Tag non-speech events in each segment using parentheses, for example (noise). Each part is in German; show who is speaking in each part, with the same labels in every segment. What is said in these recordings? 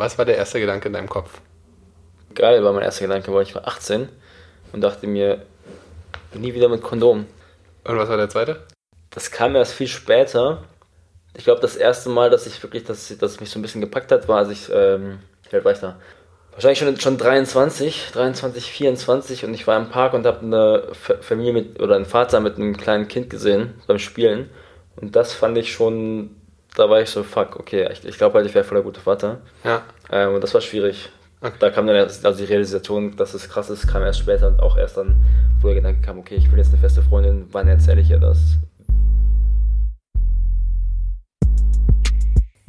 Speaker 1: Was war der erste Gedanke in deinem Kopf?
Speaker 2: Geil war mein erster Gedanke, weil ich war 18 und dachte mir, nie wieder mit Kondom.
Speaker 1: Und was war der zweite?
Speaker 2: Das kam erst viel später. Ich glaube, das erste Mal, dass ich wirklich, dass, dass es mich so ein bisschen gepackt hat, war, als ich, ähm, wie alt war ich da? Wahrscheinlich schon, schon 23, 23, 24 und ich war im Park und habe eine Familie mit, oder einen Vater mit einem kleinen Kind gesehen beim Spielen. Und das fand ich schon, da war ich so, fuck, okay, ich, ich glaube halt, ich wäre voll der gute Vater.
Speaker 1: Ja.
Speaker 2: Ähm, und das war schwierig. Okay. Da kam dann erst, also die Realisation, dass es krass ist, kam erst später und auch erst dann, wo der Gedanke kam, okay, ich will jetzt eine feste Freundin, wann erzähle ich ihr das?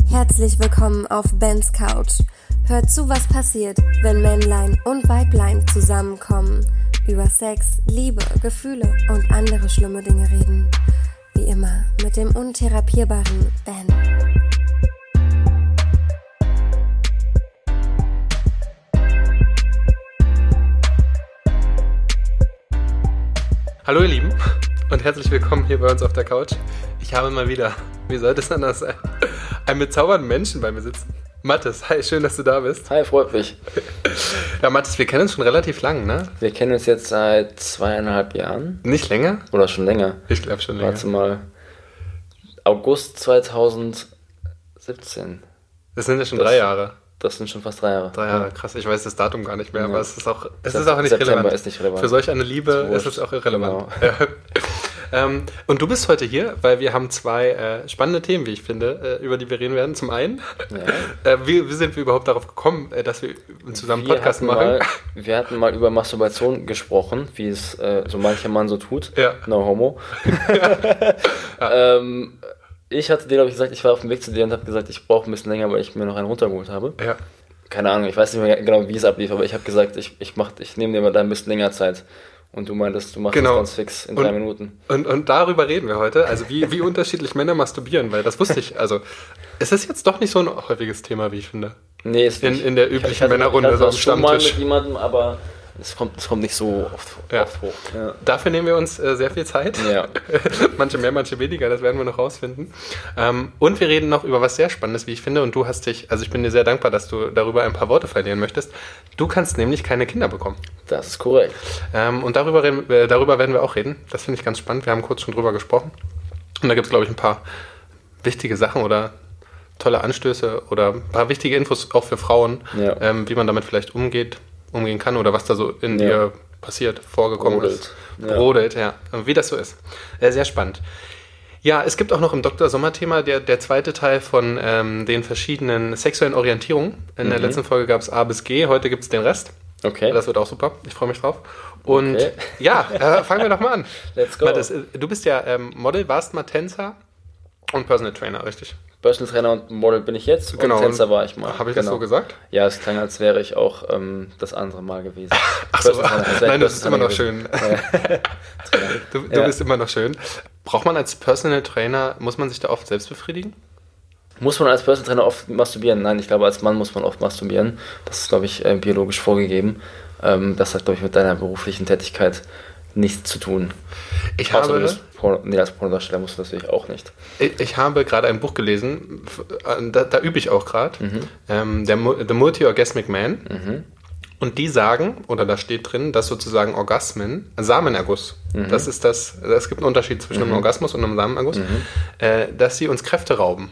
Speaker 3: Herzlich willkommen auf Bens Couch. Hört zu, was passiert, wenn Männlein und Weiblein zusammenkommen, über Sex, Liebe, Gefühle und andere schlimme Dinge reden. Wie immer mit dem untherapierbaren Ben.
Speaker 1: Hallo ihr Lieben und herzlich willkommen hier bei uns auf der Couch. Ich habe mal wieder, wie sollte es anders sein, einen bezaubernden Menschen bei mir sitzen. Mathis, hi, schön, dass du da bist.
Speaker 2: Hi, freut mich.
Speaker 1: Ja, Mathis, wir kennen uns schon relativ lang, ne?
Speaker 2: Wir kennen uns jetzt seit zweieinhalb Jahren.
Speaker 1: Nicht länger?
Speaker 2: Oder schon länger?
Speaker 1: Ich glaube schon länger.
Speaker 2: Warte mal. August 2017.
Speaker 1: Das sind ja schon das, drei Jahre.
Speaker 2: Das sind schon fast drei Jahre.
Speaker 1: Drei Jahre, krass. Ich weiß das Datum gar nicht mehr, ja. aber es ist auch, es ist auch nicht September relevant.
Speaker 2: ist nicht relevant.
Speaker 1: Für solch eine Liebe ist, ist es auch irrelevant. Genau. Ähm, und du bist heute hier, weil wir haben zwei äh, spannende Themen, wie ich finde, äh, über die wir reden werden. Zum einen, ja. (laughs) äh, wie, wie, sind wir überhaupt darauf gekommen, äh, dass wir zusammen wir Podcast machen?
Speaker 2: Mal, wir hatten mal über Masturbation gesprochen, wie es äh, so mancher Mann so tut.
Speaker 1: Ja.
Speaker 2: No homo. (laughs) ja. ähm, ich hatte dir, glaube ich, gesagt, ich war auf dem Weg zu dir und habe gesagt, ich brauche ein bisschen länger, weil ich mir noch einen runtergeholt habe.
Speaker 1: Ja.
Speaker 2: Keine Ahnung, ich weiß nicht mehr genau, wie es ablief, aber ich habe gesagt, ich, ich, ich nehme dir mal da ein bisschen länger Zeit. Und du meintest, du machst genau. das ganz fix in
Speaker 1: und,
Speaker 2: drei Minuten.
Speaker 1: Und, und darüber reden wir heute. Also wie, wie unterschiedlich Männer masturbieren, weil das wusste ich. Also es ist jetzt doch nicht so ein häufiges Thema, wie ich finde.
Speaker 2: Nee, ist
Speaker 1: nicht. In, in der üblichen ich, ich Männerrunde
Speaker 2: so am Stammtisch. Mal mit jemandem, aber es kommt, es kommt nicht so oft,
Speaker 1: ja.
Speaker 2: oft hoch.
Speaker 1: Ja. Dafür nehmen wir uns äh, sehr viel Zeit.
Speaker 2: Ja. (laughs)
Speaker 1: manche mehr, manche weniger, das werden wir noch rausfinden. Ähm, und wir reden noch über was sehr Spannendes, wie ich finde. Und du hast dich, also ich bin dir sehr dankbar, dass du darüber ein paar Worte verlieren möchtest. Du kannst nämlich keine Kinder bekommen.
Speaker 2: Das ist korrekt.
Speaker 1: Ähm, und darüber, reden, äh, darüber werden wir auch reden. Das finde ich ganz spannend. Wir haben kurz schon drüber gesprochen. Und da gibt es, glaube ich, ein paar wichtige Sachen oder tolle Anstöße oder ein paar wichtige Infos auch für Frauen,
Speaker 2: ja.
Speaker 1: ähm, wie man damit vielleicht umgeht umgehen kann oder was da so in ja. dir passiert, vorgekommen Brodelt. ist. Ja. Brodelt, ja. Wie das so ist. Äh, sehr spannend. Ja, es gibt auch noch im Dr. Sommer-Thema der, der zweite Teil von ähm, den verschiedenen sexuellen Orientierungen. In mhm. der letzten Folge gab es A bis G, heute gibt es den Rest.
Speaker 2: Okay.
Speaker 1: Das wird auch super. Ich freue mich drauf. Und okay. ja, äh, fangen wir doch mal an. (laughs)
Speaker 2: Let's go.
Speaker 1: Das, du bist ja ähm, Model, warst mal Tänzer und Personal Trainer, richtig?
Speaker 2: Personal Trainer und Model bin ich jetzt
Speaker 1: genau.
Speaker 2: und Tänzer war ich mal.
Speaker 1: Habe ich
Speaker 2: genau.
Speaker 1: das so gesagt?
Speaker 2: Ja, es klang, als wäre ich auch ähm, das andere Mal gewesen. (laughs)
Speaker 1: Ach so, nein, das ist immer noch schön. (laughs) du, du ja. bist immer noch schön. Braucht man als Personal Trainer, muss man sich da oft selbst befriedigen?
Speaker 2: Muss man als Personal Trainer oft masturbieren? Nein, ich glaube, als Mann muss man oft masturbieren. Das ist, glaube ich, äh, biologisch vorgegeben. Ähm, das hat, glaube ich, mit deiner beruflichen Tätigkeit nichts zu tun.
Speaker 1: Ich Außer habe.
Speaker 2: Porno, nee, als Pornodarsteller musst du natürlich auch nicht.
Speaker 1: Ich, ich habe gerade ein Buch gelesen, da, da übe ich auch gerade, mhm. ähm, der, The Multi-Orgasmic Man.
Speaker 2: Mhm.
Speaker 1: Und die sagen, oder da steht drin, dass sozusagen Orgasmen, Samenerguss, mhm. das ist das, es gibt einen Unterschied zwischen einem mhm. Orgasmus und einem Samenerguss,
Speaker 2: mhm.
Speaker 1: äh, dass sie uns Kräfte rauben.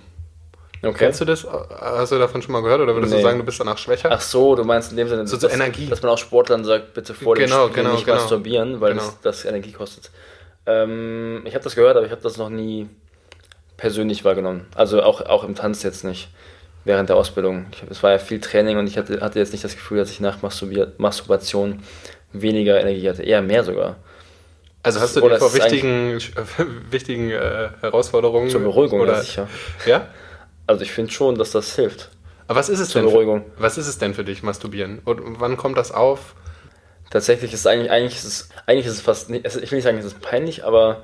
Speaker 2: Okay.
Speaker 1: Kennst du das? Hast du davon schon mal gehört oder würdest nee. du sagen, du bist danach schwächer?
Speaker 2: Ach so, du meinst in dem Sinne,
Speaker 1: so
Speaker 2: dass,
Speaker 1: Energie.
Speaker 2: dass man auch Sportlern sagt, bitte vor dem
Speaker 1: genau, Spiel genau,
Speaker 2: nicht
Speaker 1: genau.
Speaker 2: masturbieren, weil
Speaker 1: genau.
Speaker 2: das, das Energie kostet. Ähm, ich habe das gehört, aber ich habe das noch nie persönlich wahrgenommen. Also auch, auch im Tanz jetzt nicht. Während der Ausbildung. Ich, es war ja viel Training und ich hatte, hatte jetzt nicht das Gefühl, dass ich nach Masturbation weniger Energie hatte. Eher mehr sogar.
Speaker 1: Also hast du dir vor wichtigen, (laughs) wichtigen äh, Herausforderungen.
Speaker 2: Zur Beruhigung,
Speaker 1: oder?
Speaker 2: sicher.
Speaker 1: Ja?
Speaker 2: Also ich finde schon, dass das hilft.
Speaker 1: Aber was ist es
Speaker 2: Zur
Speaker 1: denn?
Speaker 2: Beruhigung.
Speaker 1: Für, was ist es denn für dich, Masturbieren? Und wann kommt das auf?
Speaker 2: Tatsächlich ist es eigentlich, eigentlich ist es, eigentlich ist es fast, nicht, ich will nicht sagen, es ist peinlich, aber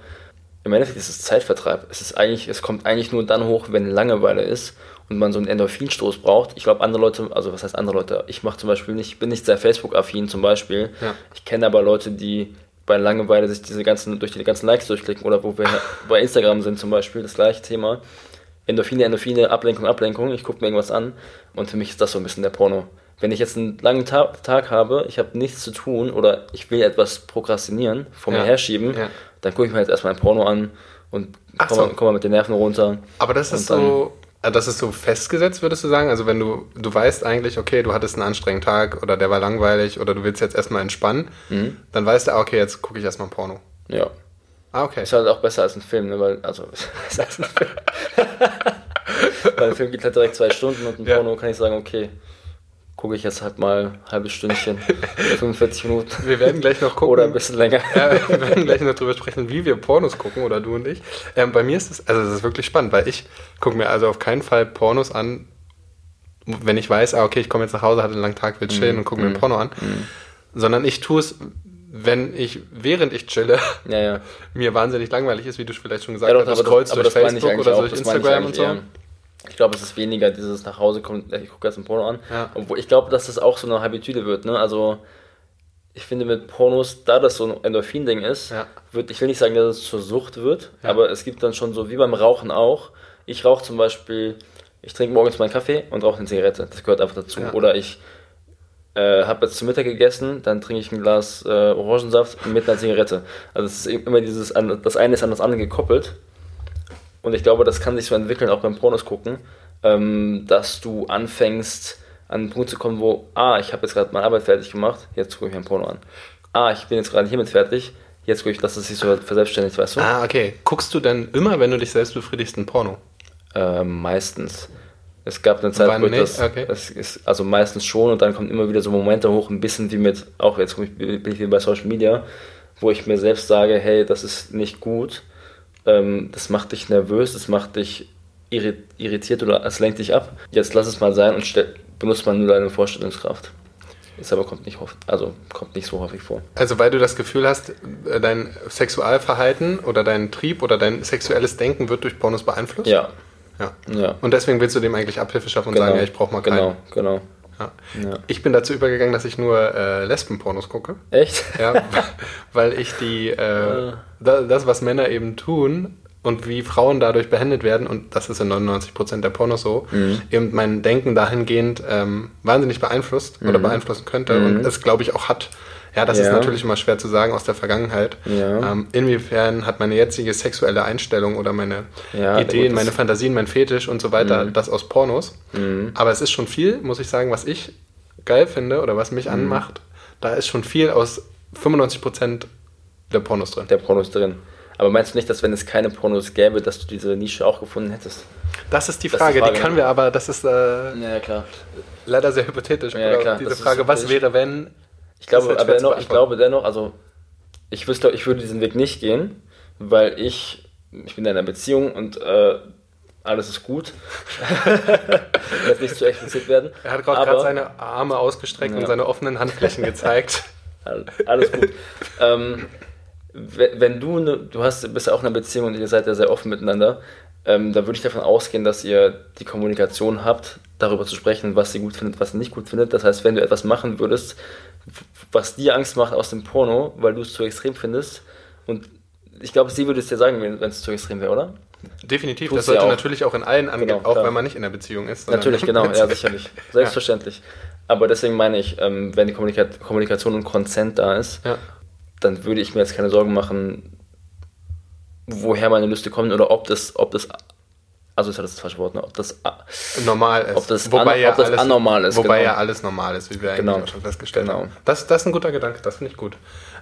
Speaker 2: im Endeffekt ist es Zeitvertreib. Es ist eigentlich, es kommt eigentlich nur dann hoch, wenn Langeweile ist und man so einen Endorphinstoß braucht. Ich glaube, andere Leute, also was heißt andere Leute? Ich mache zum Beispiel nicht, bin nicht sehr Facebook-affin zum Beispiel.
Speaker 1: Ja.
Speaker 2: Ich kenne aber Leute, die bei Langeweile sich diese ganzen, durch die ganzen Likes durchklicken oder wo wir (laughs) bei Instagram sind zum Beispiel, das gleiche Thema Endorphine, Endorphine, Ablenkung, Ablenkung, ich gucke mir irgendwas an und für mich ist das so ein bisschen der Porno. Wenn ich jetzt einen langen Ta Tag habe, ich habe nichts zu tun oder ich will etwas prokrastinieren, vor ja. mir herschieben, ja. dann gucke ich mir jetzt erstmal ein Porno an und komme so. komm mit den Nerven runter.
Speaker 1: Aber das ist so, äh, das ist so festgesetzt, würdest du sagen? Also wenn du, du weißt eigentlich, okay, du hattest einen anstrengenden Tag oder der war langweilig oder du willst jetzt erstmal entspannen, mhm. dann weißt du, ah, okay, jetzt gucke ich erstmal ein Porno.
Speaker 2: Ja.
Speaker 1: Ah, okay.
Speaker 2: Ist halt auch besser als ein Film, ne? Weil, also, (laughs) besser als ein Film. (laughs) Weil ein Film geht halt direkt zwei Stunden und ein ja. Porno kann ich sagen, okay, gucke ich jetzt halt mal ein halbes Stündchen, 45 Minuten.
Speaker 1: Wir werden gleich noch gucken.
Speaker 2: Oder ein bisschen länger.
Speaker 1: Ja, wir werden gleich noch drüber sprechen, wie wir Pornos gucken, oder du und ich. Ähm, bei mir ist es, also es ist wirklich spannend, weil ich gucke mir also auf keinen Fall Pornos an, wenn ich weiß, ah, okay, ich komme jetzt nach Hause, hatte einen langen Tag, will chillen mm, und gucke mm, mir ein Porno an. Mm. Sondern ich tue es, wenn ich, während ich chille, (laughs)
Speaker 2: ja, ja.
Speaker 1: mir wahnsinnig langweilig ist, wie du vielleicht schon gesagt ja, doch, hast, du scrollst durch Facebook oder durch Instagram und so. Eher.
Speaker 2: Ich glaube, es ist weniger dieses nach Hause kommen, ich gucke jetzt ein Porno an. Ja. Obwohl ich glaube, dass das auch so eine Habitüde wird. Ne? Also ich finde mit Pornos, da das so ein Endorphin-Ding ist, ja. wird, ich will nicht sagen, dass es zur Sucht wird, ja. aber es gibt dann schon so, wie beim Rauchen auch. Ich rauche zum Beispiel, ich trinke morgens meinen Kaffee und rauche eine Zigarette. Das gehört einfach dazu. Oder ich äh, habe jetzt zu Mittag gegessen, dann trinke ich ein Glas äh, Orangensaft mit einer Zigarette. Also es ist immer dieses, das eine ist an das andere gekoppelt. Und ich glaube, das kann sich so entwickeln, auch beim Pornos gucken, ähm, dass du anfängst, an einen Punkt zu kommen, wo, ah, ich habe jetzt gerade meine Arbeit fertig gemacht, jetzt gucke ich mir ein Porno an. Ah, ich bin jetzt gerade hiermit fertig, jetzt gucke ich, dass es sich so verselbstständigt, weißt du?
Speaker 1: Ah, okay. Guckst du denn immer, wenn du dich selbst befriedigst, ein Porno?
Speaker 2: Ähm, meistens. Es gab eine Zeit, wo das, okay. das ist, also meistens schon und dann kommen immer wieder so Momente hoch, ein bisschen wie mit, auch jetzt bin ich wie bei Social Media, wo ich mir selbst sage, hey, das ist nicht gut ähm, das macht dich nervös, das macht dich irritiert oder es lenkt dich ab. Jetzt lass es mal sein und stell, benutzt mal nur deine Vorstellungskraft. Ist aber kommt nicht, also kommt nicht so häufig vor.
Speaker 1: Also weil du das Gefühl hast, äh, dein Sexualverhalten oder dein Trieb oder dein sexuelles Denken wird durch Pornos beeinflusst?
Speaker 2: Ja.
Speaker 1: Ja. ja. Und deswegen willst du dem eigentlich Abhilfe schaffen und genau. sagen, ja, ich brauche mal keinen.
Speaker 2: Genau, genau.
Speaker 1: Ja. Ja. Ich bin dazu übergegangen, dass ich nur äh, Lesbenpornos gucke.
Speaker 2: Echt?
Speaker 1: Ja, (laughs) weil ich die, äh, das, was Männer eben tun und wie Frauen dadurch behandelt werden, und das ist in 99% der Pornos so, mhm. eben mein Denken dahingehend ähm, wahnsinnig beeinflusst mhm. oder beeinflussen könnte mhm. und es, glaube ich, auch hat. Ja, das ja. ist natürlich immer schwer zu sagen aus der Vergangenheit. Ja. Ähm, inwiefern hat meine jetzige sexuelle Einstellung oder meine ja, Ideen, meine Fantasien, mein Fetisch und so weiter mhm. das aus Pornos. Mhm. Aber es ist schon viel, muss ich sagen, was ich geil finde oder was mich mhm. anmacht. Da ist schon viel aus 95% der Pornos drin.
Speaker 2: Der Pornos drin. Aber meinst du nicht, dass wenn es keine Pornos gäbe, dass du diese Nische auch gefunden hättest?
Speaker 1: Das ist die Frage, ist die, Frage, die können wir aber, das ist
Speaker 2: äh, ja, klar.
Speaker 1: leider sehr hypothetisch. Ja, klar. Diese Frage, was wäre, wenn
Speaker 2: ich glaube, aber dennoch, ich glaube dennoch, also ich wüsste, ich würde diesen Weg nicht gehen, weil ich, ich bin in einer Beziehung und äh, alles ist gut. (laughs) Jetzt nicht zu explizit werden.
Speaker 1: Er hat gerade seine Arme ausgestreckt ja. und seine offenen Handflächen gezeigt. (laughs)
Speaker 2: Alles gut. ähm, wenn du, ne, du hast, bist ja auch in einer Beziehung und ihr seid ja sehr offen miteinander, ähm, da würde ich davon ausgehen, dass ihr die Kommunikation habt, darüber zu sprechen, was sie gut findet, was sie nicht gut findet. Das heißt, wenn du etwas machen würdest, was dir Angst macht aus dem Porno, weil du es zu extrem findest. Und ich glaube, sie würde es dir sagen, wenn es zu extrem wäre, oder?
Speaker 1: Definitiv, Tust das sollte auch. natürlich auch in allen angehen, genau, auch klar. wenn man nicht in der Beziehung ist.
Speaker 2: Natürlich, (laughs) genau, ja, sicherlich. Selbstverständlich. Ja. Aber deswegen meine ich, ähm, wenn die Kommunika Kommunikation und Konsent da ist, ja. dann würde ich mir jetzt keine Sorgen machen, woher meine Lüste kommen oder ob das, ob das also ist ja das falsche Wort, ne? ob das
Speaker 1: normal ist.
Speaker 2: Ob das, wobei an, ja ob das alles, anormal ist.
Speaker 1: Wobei genau. ja alles normal ist, wie wir genau. eigentlich schon festgestellt genau. haben. Das, das ist ein guter Gedanke, das finde ich gut.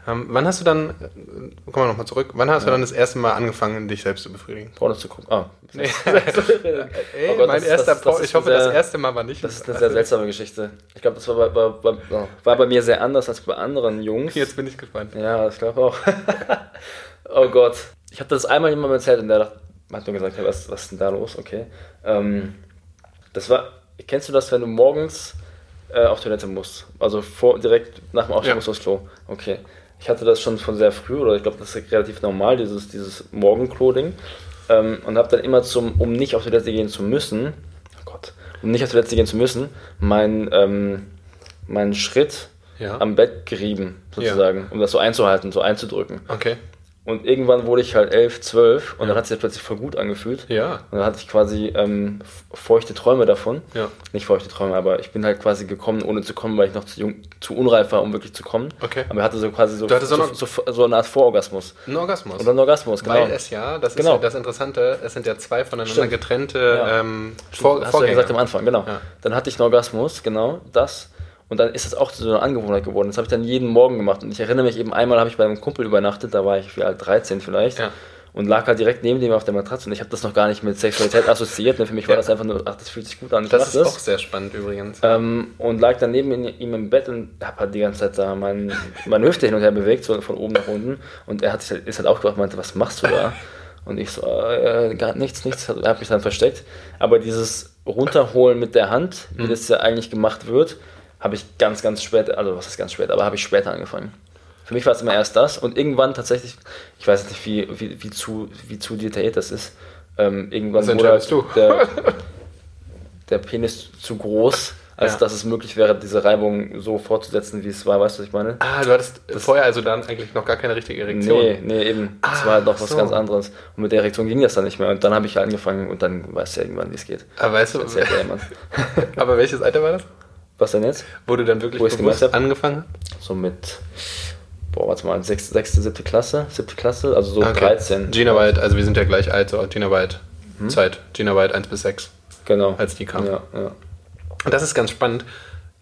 Speaker 1: Ähm, wann hast du dann, äh, kommen wir nochmal zurück, wann hast ja. du dann das erste Mal angefangen, dich selbst zu befriedigen?
Speaker 2: Pornos zu gucken. Ah. (laughs)
Speaker 1: Nee. (laughs) Ey, oh Gott, mein das, erster das, das Ich hoffe, sehr, das erste Mal war nicht.
Speaker 2: Das ist eine sehr seltsame Geschichte. Ich glaube, das war bei, bei, bei, war bei mir sehr anders als bei anderen Jungs.
Speaker 1: Jetzt bin ich gespannt.
Speaker 2: Ja, ich glaube auch. (laughs) oh Gott. Ich habe das einmal jemandem erzählt und der dachte, hat mir gesagt, ja, was, was ist denn da los? Okay. Ähm, das war, kennst du das, wenn du morgens äh, auf Toilette musst? Also vor, direkt nach dem Aufstehen ja. musst du aufs Klo. Okay. Ich hatte das schon von sehr früh, oder ich glaube, das ist relativ normal, dieses, dieses Morgenklo-Ding. Ähm, und habe dann immer zum, um nicht auf Toilette gehen zu müssen, oh Gott, um nicht auf Toilette gehen zu müssen, mein, ähm, meinen Schritt ja. am Bett gerieben, sozusagen, ja. um das so einzuhalten, so einzudrücken.
Speaker 1: Okay.
Speaker 2: Und irgendwann wurde ich halt 11, 12 und ja. dann hat es sich plötzlich voll gut angefühlt.
Speaker 1: Ja.
Speaker 2: Und dann hatte ich quasi ähm, feuchte Träume davon.
Speaker 1: Ja.
Speaker 2: Nicht feuchte Träume, aber ich bin halt quasi gekommen, ohne zu kommen, weil ich noch zu jung, zu unreif war, um wirklich zu kommen.
Speaker 1: Okay.
Speaker 2: Aber er hatte so quasi so,
Speaker 1: so,
Speaker 2: so, so, eine Art Vororgasmus.
Speaker 1: Ein Orgasmus.
Speaker 2: Oder ein Orgasmus,
Speaker 1: genau. Weil es ja, das
Speaker 2: genau.
Speaker 1: ist ja das Interessante, es sind ja zwei voneinander Stimmt. getrennte ja. ähm,
Speaker 2: Vor Hast Vorgänge. du ja gesagt am Anfang, genau. Dann hatte ich einen Orgasmus, genau, das. Und dann ist das auch zu so einer Angewohnheit geworden. Das habe ich dann jeden Morgen gemacht. Und ich erinnere mich eben, einmal habe ich bei einem Kumpel übernachtet, da war ich wie alt, 13 vielleicht.
Speaker 1: Ja.
Speaker 2: Und lag halt direkt neben dem auf der Matratze. Und ich habe das noch gar nicht mit Sexualität assoziiert. Ne? Für mich war ja. das einfach nur, ach, das fühlt sich gut an.
Speaker 1: Ich das ist das. auch sehr spannend übrigens.
Speaker 2: Ähm, und lag dann neben ihm im Bett und habe halt die ganze Zeit da mein, meine Hüfte hin und her bewegt, so von oben nach unten. Und er hat sich halt, ist halt aufgewacht und meinte, was machst du da? Und ich so, äh, gar nichts, nichts. Habe mich dann versteckt. Aber dieses Runterholen mit der Hand, wie mhm. das ja eigentlich gemacht wird, habe ich ganz, ganz spät, also was ist ganz spät, aber habe ich später angefangen. Für mich war es immer erst das und irgendwann tatsächlich, ich weiß nicht, wie, wie, wie, zu, wie zu detailliert das ist, ähm, irgendwann
Speaker 1: wurde halt
Speaker 2: der, (laughs) der Penis zu groß, als ja. dass es möglich wäre, diese Reibung so fortzusetzen, wie es war. Weißt du, was ich meine?
Speaker 1: Ah, du hattest das vorher also dann eigentlich noch gar keine richtige Erektion.
Speaker 2: Nee, nee, eben. Ah, das war halt noch was so. ganz anderes. Und mit der Erektion ging das dann nicht mehr. Und dann habe ich angefangen und dann weißt du ja irgendwann, wie es geht.
Speaker 1: Aber weißt du, (laughs) aber welches Alter war das?
Speaker 2: Was denn jetzt?
Speaker 1: Du dann wirklich
Speaker 2: Wo bewusst
Speaker 1: angefangen
Speaker 2: So mit, boah, warte mal, sechste, sechste, siebte Klasse, siebte Klasse, also so okay. 13.
Speaker 1: Gina White, also wir sind ja gleich alt, so Gina White hm? Zeit. Gina White 1 bis 6.
Speaker 2: Genau.
Speaker 1: Als die kam.
Speaker 2: Ja, ja.
Speaker 1: Und das ist ganz spannend.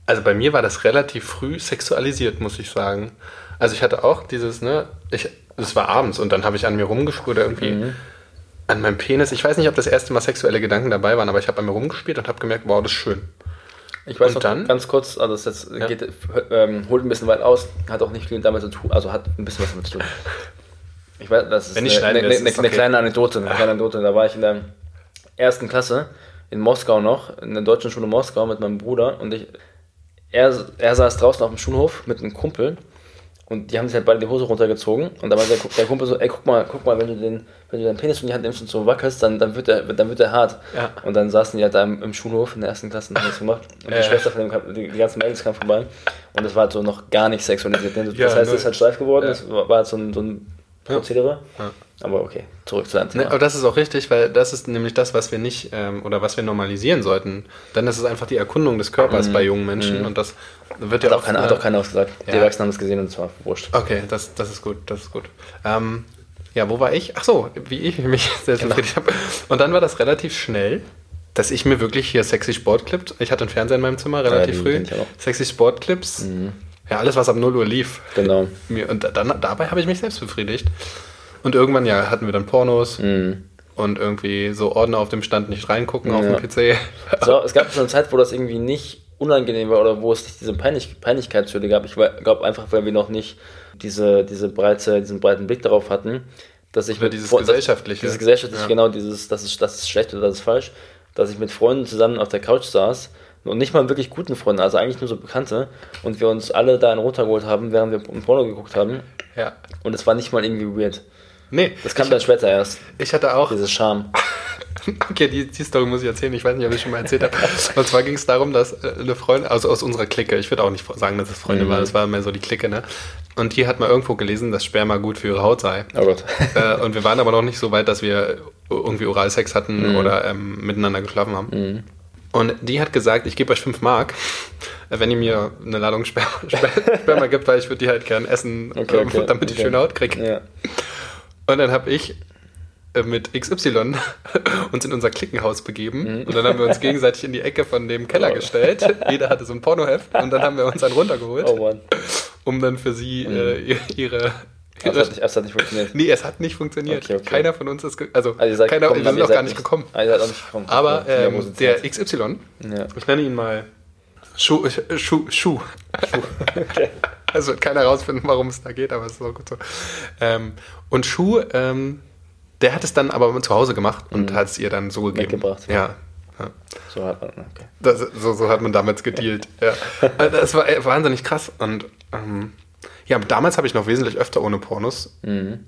Speaker 1: Also bei mir war das relativ früh sexualisiert, muss ich sagen. Also ich hatte auch dieses, ne, ich, es war abends und dann habe ich an mir rumgespielt oder irgendwie mhm. an meinem Penis. Ich weiß nicht, ob das erste Mal sexuelle Gedanken dabei waren, aber ich habe an mir rumgespielt und habe gemerkt, wow, das ist schön.
Speaker 2: Ich weiß und dann ganz kurz, also das jetzt ja. geht, ähm, holt ein bisschen weit aus, hat auch nicht viel damit zu tun, also hat ein bisschen was damit zu tun. Ich weiß, das ist
Speaker 1: Wenn
Speaker 2: eine,
Speaker 1: eine,
Speaker 2: eine, eine, eine kleine Anekdote, eine kleine Anekdote. Da war ich in der ersten Klasse in Moskau noch, in der deutschen Schule Moskau mit meinem Bruder und ich, er, er saß draußen auf dem Schulhof mit einem Kumpel und die haben sich halt beide die Hose runtergezogen. Und dann war der, der Kumpel so, ey, guck mal, guck mal, wenn du den, wenn du deinen Penis in die Hand nimmst und so wackelst, dann, dann wird der, dann wird der hart.
Speaker 1: Ja.
Speaker 2: Und dann saßen die halt da im, im Schulhof in der ersten Klasse und haben das gemacht. Und die äh. Schwester von dem kam, die, die ganzen Mädels kamen vorbei. Und das war halt so noch gar nicht sexualisiert. Das ja, heißt, es ist halt steif geworden, ja. das war halt so ein, so ein Prozedere.
Speaker 1: Ja.
Speaker 2: Aber okay, zurück zu deinem
Speaker 1: Thema. Ne, aber das ist auch richtig, weil das ist nämlich das, was wir nicht ähm, oder was wir normalisieren sollten. Dann ist es einfach die Erkundung des Körpers mhm. bei jungen Menschen mhm. und das wird
Speaker 2: hat
Speaker 1: ja
Speaker 2: auch, keiner, hat auch keiner ausgesagt. Ja. Die Erwachsenen haben es gesehen und es war wurscht.
Speaker 1: Okay, das, das ist gut, das ist gut. Ähm, ja, wo war ich? Ach so, wie ich mich (laughs) selbst genau. befriedigt habe. Und dann war das relativ schnell, dass ich mir wirklich hier sexy Sportclips, ich hatte einen Fernseher in meinem Zimmer relativ ja, früh, sexy Sportclips, mhm. ja, alles, was ab 0 Uhr lief.
Speaker 2: Genau.
Speaker 1: und dann, dabei habe ich mich selbst befriedigt. Und irgendwann, ja, hatten wir dann Pornos.
Speaker 2: Mhm.
Speaker 1: Und irgendwie so Ordner auf dem Stand nicht reingucken ja. auf dem PC. (laughs)
Speaker 2: So, es gab so eine Zeit, wo das irgendwie nicht unangenehm war oder wo es nicht diese Peinlich Peinlichkeitshürde gab. Ich glaube einfach, weil wir noch nicht diese, diese breite, diesen breiten Blick darauf hatten, dass ich
Speaker 1: mit dieses Fre gesellschaftliche,
Speaker 2: dieses gesellschaftliche, ja. genau, dieses, das ist, das ist schlecht oder das ist falsch, dass ich mit Freunden zusammen auf der Couch saß und nicht mal wirklich guten Freunden, also eigentlich nur so Bekannte und wir uns alle da einen runtergeholt haben, während wir ein Porno geguckt haben.
Speaker 1: Ja.
Speaker 2: Und es war nicht mal irgendwie weird.
Speaker 1: Nee.
Speaker 2: Das kam dann später erst.
Speaker 1: Ich hatte auch.
Speaker 2: Dieses Charme. (laughs)
Speaker 1: okay, die, die Story muss ich erzählen. Ich weiß nicht, ob ich schon mal erzählt habe. Und zwar ging es darum, dass äh, eine Freundin, also aus unserer Clique, ich würde auch nicht sagen, dass es Freunde mhm. war, das war mehr so die Clique, ne? Und die hat mal irgendwo gelesen, dass Sperma gut für ihre Haut sei.
Speaker 2: Oh Gott.
Speaker 1: Äh, und wir waren aber noch nicht so weit, dass wir irgendwie Oralsex hatten mhm. oder ähm, miteinander geschlafen haben.
Speaker 2: Mhm.
Speaker 1: Und die hat gesagt, ich gebe euch 5 Mark, wenn ihr mir eine Ladung (laughs) Sperma, Sperma gibt, weil ich würde die halt gern essen,
Speaker 2: okay, ähm, okay, (laughs)
Speaker 1: damit ich
Speaker 2: okay.
Speaker 1: schöne Haut kriege.
Speaker 2: Ja.
Speaker 1: Und dann habe ich äh, mit XY (laughs) uns in unser Klickenhaus begeben mhm. und dann haben wir uns gegenseitig in die Ecke von dem Keller oh. gestellt. Jeder hatte so ein Pornoheft und dann haben wir uns einen runtergeholt,
Speaker 2: oh
Speaker 1: um dann für sie mhm. äh, ihre
Speaker 2: es hat, nicht, es hat nicht funktioniert.
Speaker 1: Nee, es hat nicht funktioniert.
Speaker 2: Okay, okay.
Speaker 1: Keiner von uns ist, also,
Speaker 2: also
Speaker 1: keiner,
Speaker 2: gekommen,
Speaker 1: wir sind auch gar nicht gekommen.
Speaker 2: Ah, seid nicht gekommen.
Speaker 1: Aber ähm, der XY,
Speaker 2: ja.
Speaker 1: ich nenne ihn mal Schuh, Schuh, Schuh. (laughs)
Speaker 2: okay.
Speaker 1: Also wird keiner rausfinden, warum es da geht, aber es ist auch gut so. Ähm, und Schuh, ähm, der hat es dann aber zu Hause gemacht und mhm. hat es ihr dann so gegeben.
Speaker 2: Mitgebracht.
Speaker 1: Ja. ja.
Speaker 2: So hat man, okay.
Speaker 1: Das, so, so hat man damals gedealt. ja. (laughs) Also das war wahnsinnig krass. Und ähm, ja, damals habe ich noch wesentlich öfter ohne Pornos.
Speaker 2: Mhm.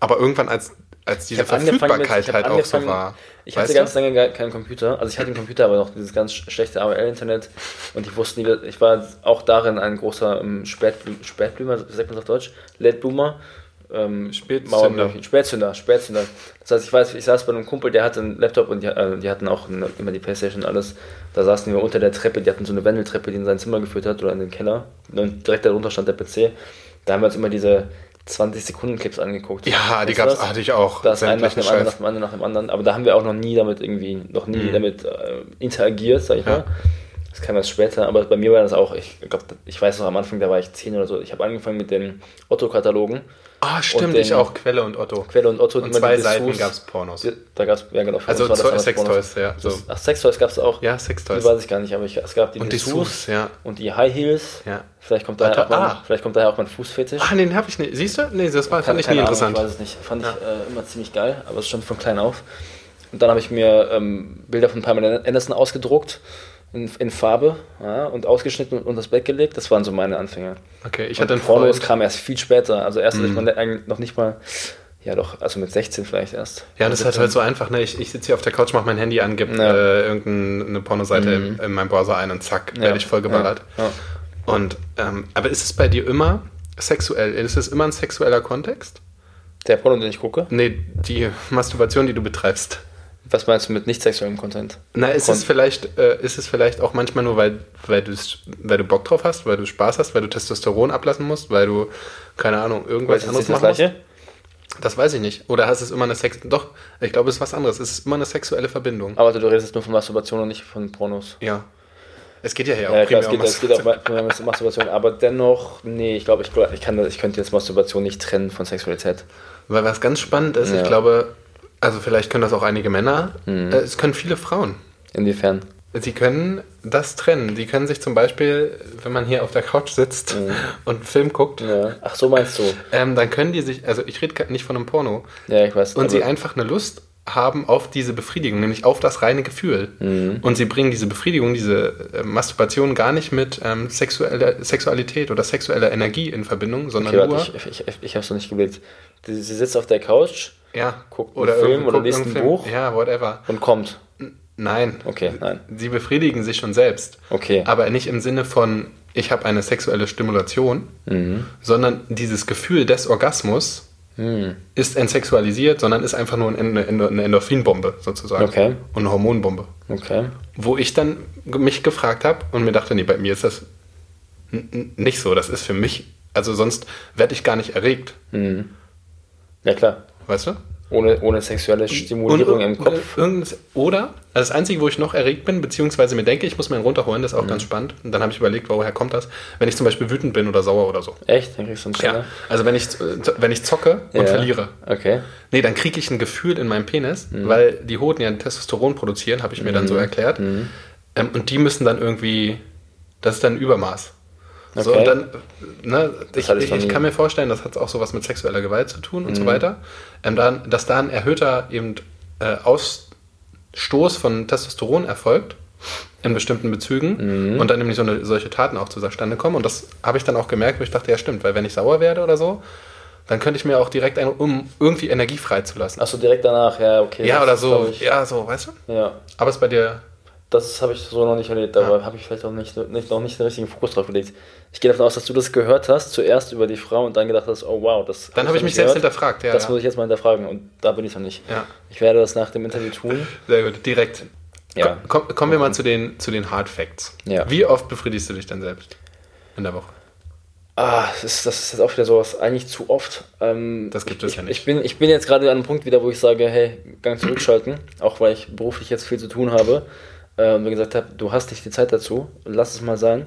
Speaker 1: Aber irgendwann, als, als diese Verfügbarkeit mit, halt auch so war.
Speaker 2: Ich hatte ganz lange gar keinen Computer. Also ich hatte einen Computer, aber noch dieses ganz schlechte AOL-Internet. Und ich wusste nie, ich war auch darin ein großer ähm, Spätblümer, wie sagt man das auf Deutsch? Late Bloomer ähm, Spätzünder. Spätzünder, Spätzünder. Das heißt, ich weiß, ich saß bei einem Kumpel, der hatte einen Laptop und die, äh, die hatten auch eine, immer die Playstation und alles. Da saßen wir unter der Treppe, die hatten so eine Wendeltreppe, die in sein Zimmer geführt hat oder in den Keller. Und direkt darunter stand der PC. Da haben wir uns immer diese 20 Sekunden Clips angeguckt.
Speaker 1: Ja, die gab's, hatte ich auch.
Speaker 2: Das ein nach dem anderen, nach dem anderen, nach dem anderen. Aber da haben wir auch noch nie damit irgendwie, noch nie mhm. damit äh, interagiert, sag ich ja. mal. Das kam erst später, aber bei mir war das auch, ich glaube, ich weiß noch am Anfang, da war ich 10 oder so. Ich habe angefangen mit den Otto-Katalogen.
Speaker 1: Ah, stimmt, den, ich auch, Quelle und Otto.
Speaker 2: Quelle und Otto.
Speaker 1: Und zwei Seiten gab es Pornos.
Speaker 2: Da gab es, ja genau.
Speaker 1: Also Sextoys, ja.
Speaker 2: So. Ach, Sextoys gab es auch?
Speaker 1: Ja, Sextoys.
Speaker 2: Die weiß ich gar nicht, aber ich, es gab die
Speaker 1: und Dessous, ja.
Speaker 2: Und die High Heels.
Speaker 1: Ja.
Speaker 2: Vielleicht kommt, daher auch mein, ah. vielleicht kommt daher auch mein Fußfetisch.
Speaker 1: Ah, den habe ich nicht. Siehst du? Nee, das war, fand ich nie interessant.
Speaker 2: Ich weiß es nicht. Fand ja. ich äh, immer ziemlich geil, aber es stand von klein auf. Und dann habe ich mir ähm, Bilder von Pamela Anderson ausgedruckt in, in Farbe ja, und ausgeschnitten und das Bett gelegt. Das waren so meine Anfänge.
Speaker 1: Okay, ich hatte
Speaker 2: und Pornos kam erst viel später. Also erst, mhm. als ich noch nicht mal ja, doch, also mit 16 vielleicht erst.
Speaker 1: Ja, das ist halt, halt so einfach, ne? Ich, ich sitze hier auf der Couch, mache mein Handy an, gebe ja. äh, irgendeine Pornoseite mhm. in, in meinem Browser ein und zack, ja. werde ich voll geballert. Ja. Und, ähm, aber ist es bei dir immer sexuell? Ist es immer ein sexueller Kontext?
Speaker 2: Der Porno, den ich gucke?
Speaker 1: Nee, die Masturbation, die du betreibst.
Speaker 2: Was meinst du mit nicht sexuellem Content?
Speaker 1: Na, ist es vielleicht, äh, ist es vielleicht auch manchmal nur, weil, weil, weil du Bock drauf hast, weil du Spaß hast, weil du Testosteron ablassen musst, weil du, keine Ahnung, irgendwas anderes machen das gleiche? Musst? Das weiß ich nicht. Oder hast es immer eine Sex... Doch, ich glaube, es ist was anderes. Es ist immer eine sexuelle Verbindung.
Speaker 2: Aber du redest nur von Masturbation und nicht von Pornos.
Speaker 1: Ja. Es geht ja hier
Speaker 2: ja, auch klar, primär es geht, um es geht auch um Masturbation, aber dennoch, nee, ich glaube, ich, ich, kann, ich könnte jetzt Masturbation nicht trennen von Sexualität.
Speaker 1: Weil was ganz spannend ist, ja. ich glaube, also vielleicht können das auch einige Männer. Mhm. Äh, es können viele Frauen.
Speaker 2: Inwiefern?
Speaker 1: Sie können das trennen. Sie können sich zum Beispiel, wenn man hier auf der Couch sitzt mhm. (laughs) und einen Film guckt.
Speaker 2: Ja. Ach, so meinst du?
Speaker 1: Ähm, dann können die sich, also ich rede nicht von einem Porno.
Speaker 2: Ja, ich weiß.
Speaker 1: Und sie einfach eine Lust haben auf diese Befriedigung, nämlich auf das reine Gefühl. Mhm. Und sie bringen diese Befriedigung, diese äh, Masturbation gar nicht mit ähm, sexueller Sexualität oder sexueller Energie in Verbindung, sondern okay,
Speaker 2: nur. Ich, ich, ich, ich habe es noch nicht gewählt. Sie sitzt auf der Couch
Speaker 1: ja.
Speaker 2: Guckt oder einen Film oder liest ein Film. Buch.
Speaker 1: Ja, whatever.
Speaker 2: Und kommt.
Speaker 1: Nein.
Speaker 2: Okay, nein.
Speaker 1: Sie befriedigen sich schon selbst.
Speaker 2: Okay.
Speaker 1: Aber nicht im Sinne von, ich habe eine sexuelle Stimulation, mhm. sondern dieses Gefühl des Orgasmus mhm. ist entsexualisiert, sondern ist einfach nur eine, eine Endorphinbombe sozusagen.
Speaker 2: Okay.
Speaker 1: Und eine Hormonbombe.
Speaker 2: Okay.
Speaker 1: Wo ich dann mich gefragt habe und mir dachte, nee, bei mir ist das nicht so. Das ist für mich, also sonst werde ich gar nicht erregt.
Speaker 2: Mhm. Ja, klar.
Speaker 1: Weißt du?
Speaker 2: Ohne, ohne sexuelle Stimulierung im Kopf.
Speaker 1: Oder, also das Einzige, wo ich noch erregt bin, beziehungsweise mir denke, ich muss mir einen runterholen, das ist auch mhm. ganz spannend. Und dann habe ich überlegt, woher kommt das? Wenn ich zum Beispiel wütend bin oder sauer oder so.
Speaker 2: Echt? Dann kriegst du einen
Speaker 1: Ja, also wenn ich, wenn ich zocke und ja. verliere.
Speaker 2: Okay.
Speaker 1: Nee, dann kriege ich ein Gefühl in meinem Penis, mhm. weil die Hoden ja Testosteron produzieren, habe ich mir mhm. dann so mhm. erklärt. Mhm. Ähm, und die müssen dann irgendwie, das ist dann ein Übermaß. Okay. So, und dann, ne, ich, ich, ich, kann mir vorstellen, das hat auch sowas mit sexueller Gewalt zu tun und mhm. so weiter. Ähm, dann, dass da ein erhöhter eben äh, Ausstoß von Testosteron erfolgt in bestimmten Bezügen mhm. und dann nämlich so eine, solche Taten auch zustande kommen. Und das habe ich dann auch gemerkt, wo ich dachte, ja stimmt, weil wenn ich sauer werde oder so, dann könnte ich mir auch direkt ein, um irgendwie Energie freizulassen.
Speaker 2: Achso, direkt danach, ja, okay.
Speaker 1: Ja, oder so, ja, so, weißt
Speaker 2: du? Ja.
Speaker 1: Aber ist bei dir
Speaker 2: das habe ich so noch nicht erlebt, aber ja. habe ich vielleicht auch nicht, nicht, noch nicht den richtigen Fokus drauf gelegt. Ich gehe davon aus, dass du das gehört hast, zuerst über die Frau und dann gedacht hast, oh wow, das.
Speaker 1: Dann habe ich mich selbst gehört. hinterfragt, ja.
Speaker 2: Das
Speaker 1: ja.
Speaker 2: muss ich jetzt mal hinterfragen und da bin ich noch nicht.
Speaker 1: Ja.
Speaker 2: Ich werde das nach dem Interview tun. (laughs)
Speaker 1: Sehr gut, direkt.
Speaker 2: Ja.
Speaker 1: Komm, kommen wir mal zu den, zu den Hard Facts.
Speaker 2: Ja.
Speaker 1: Wie oft befriedigst du dich denn selbst in der Woche?
Speaker 2: Ah, das ist, das ist jetzt auch wieder sowas, eigentlich zu oft. Ähm,
Speaker 1: das gibt es ja nicht.
Speaker 2: Ich bin, ich bin jetzt gerade an einem Punkt wieder, wo ich sage, hey, Gang zurückschalten, auch weil ich beruflich jetzt viel zu tun habe äh, und mir gesagt habe, du hast nicht die Zeit dazu, lass es mal sein.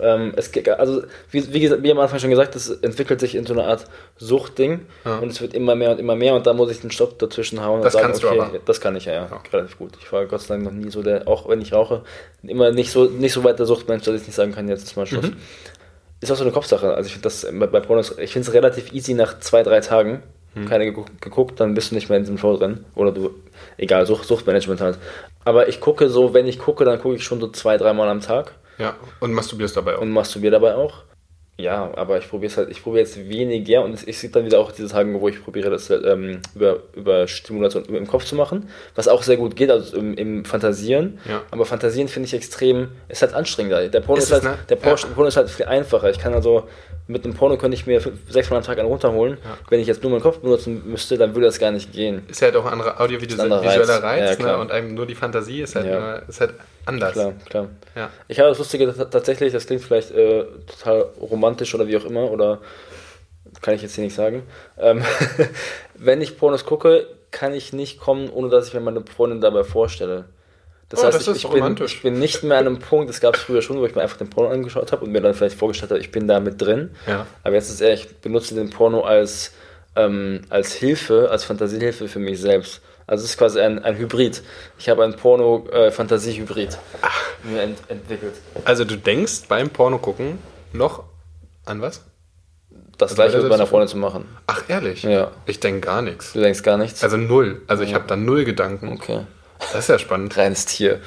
Speaker 2: Ähm, es, also, wie, wie, wie am Anfang schon gesagt, es entwickelt sich in so eine Art Suchtding ja. und es wird immer mehr und immer mehr und da muss ich den Stopp dazwischen hauen
Speaker 1: das und sagen, okay, aber.
Speaker 2: das kann ich ja, ja, relativ gut. Ich war Gott sei Dank noch nie so der, auch wenn ich rauche, immer nicht so, nicht so weit der Suchtmensch, dass ich nicht sagen kann, jetzt ist mal Schluss. Mhm. Ist auch so eine Kopfsache. Also ich finde das bei, bei Pornos, ich finde es relativ easy nach zwei, drei Tagen, hm. keine geguckt, dann bist du nicht mehr in diesem Show drin. Oder du, egal, Sucht, Suchtmanagement halt. Aber ich gucke so, wenn ich gucke, dann gucke ich schon so zwei, dreimal am Tag.
Speaker 1: Ja, und masturbierst dabei auch.
Speaker 2: Und masturbier dabei auch. Ja, aber ich probiere es halt, ich probiere jetzt weniger und ich sehe dann wieder auch diese Tage, wo ich probiere, das ähm, über, über Stimulation im Kopf zu machen, was auch sehr gut geht, also im, im Fantasieren.
Speaker 1: Ja.
Speaker 2: Aber Fantasieren finde ich extrem, ist halt anstrengender. Der Porno ist, ist, halt, ne? der Porno, ja. Porno ist halt viel einfacher. Ich kann also Mit einem Porno könnte ich mir sechsmal am Tag einen runterholen. Ja. Wenn ich jetzt nur meinen Kopf benutzen müsste, dann würde das gar nicht gehen.
Speaker 1: Ist ja halt auch ein anderer audiovisueller Reiz, Reiz ne? und einem nur die Fantasie ist halt, ja. ist halt anders.
Speaker 2: Klar, klar. Ja. Ich habe das Lustige tatsächlich, das klingt vielleicht äh, total romantisch oder wie auch immer, oder kann ich jetzt hier nicht sagen. Ähm, (laughs) wenn ich Pornos gucke, kann ich nicht kommen, ohne dass ich mir meine Freundin dabei vorstelle. Das oh, heißt, das ich, ich, bin, ich, bin, nicht mehr an einem Punkt, das gab es früher schon, wo ich mir einfach den Porno angeschaut habe und mir dann vielleicht vorgestellt habe, ich bin da mit drin. Ja. Aber jetzt ist eher, ich benutze den Porno als, ähm, als Hilfe, als Fantasiehilfe für mich selbst. Also es ist quasi ein, ein Hybrid. Ich habe ein Porno-Fantasie-Hybrid äh, mir ent entwickelt.
Speaker 1: Also du denkst beim Porno gucken noch an was?
Speaker 2: Das also gleiche mit meiner Freundin zu machen.
Speaker 1: Ach ehrlich?
Speaker 2: Ja.
Speaker 1: Ich denke gar nichts.
Speaker 2: Du denkst gar nichts?
Speaker 1: Also null. Also ich habe da null Gedanken.
Speaker 2: Okay.
Speaker 1: Das ist ja spannend.
Speaker 2: Reines Tier.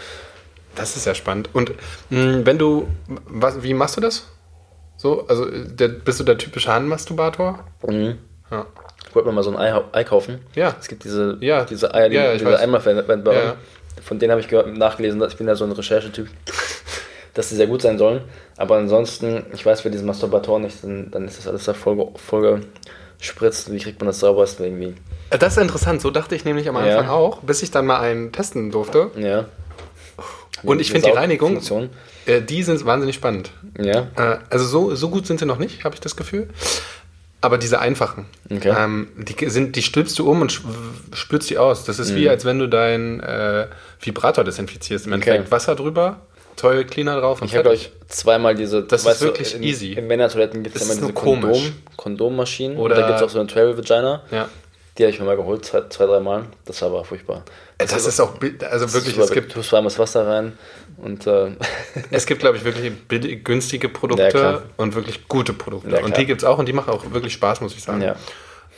Speaker 1: Das ist ja spannend. Und mh, hm, wenn du, was, wie machst du das? So, also der, bist du der typische Handmasturbator?
Speaker 2: Mhm. Ja. Ich wollte mal so ein Ei, Ei, kaufen.
Speaker 1: Ja.
Speaker 2: Es gibt diese, ja. diese Eier, die, ja, diese Einmalverwendbaren. Ja. Von denen habe ich gehört, nachgelesen, ich bin ja so ein Recherchetyp, (laughs) dass sie sehr gut sein sollen. Aber ansonsten, ich weiß für diesen Masturbator nicht, dann, dann ist das alles da voll, voll gespritzt. Wie kriegt man das sauberst irgendwie?
Speaker 1: Äh, das ist interessant, so dachte ich nämlich am Anfang ja. auch, bis ich dann mal einen testen durfte.
Speaker 2: Ja.
Speaker 1: Und ich finde die Reinigung, äh, die sind wahnsinnig spannend.
Speaker 2: Ja.
Speaker 1: Äh, also so, so gut sind sie noch nicht, habe ich das Gefühl. Aber diese einfachen,
Speaker 2: okay.
Speaker 1: ähm, die, sind, die stülpst du um und spürst die aus. Das ist mhm. wie, als wenn du deinen äh, Vibrator desinfizierst. Im okay. Endeffekt Wasser drüber, Toy Cleaner drauf
Speaker 2: und Ich habe euch zweimal diese.
Speaker 1: Das ist wirklich
Speaker 2: du, in,
Speaker 1: easy.
Speaker 2: In Männertoiletten gibt es immer diese
Speaker 1: Kondom,
Speaker 2: Kondommaschinen.
Speaker 1: Oder
Speaker 2: da gibt es auch so eine Travel Vagina.
Speaker 1: Ja.
Speaker 2: Die habe ich mir mal geholt, zwei, zwei drei Mal. Das war aber furchtbar.
Speaker 1: Das, das ist auch, also wirklich, es gibt.
Speaker 2: Du warmes Wasser rein und. Äh (laughs)
Speaker 1: es gibt, glaube ich, wirklich günstige Produkte ja, und wirklich gute Produkte. Ja, und die gibt es auch und die machen auch wirklich Spaß, muss ich sagen.
Speaker 2: Ja.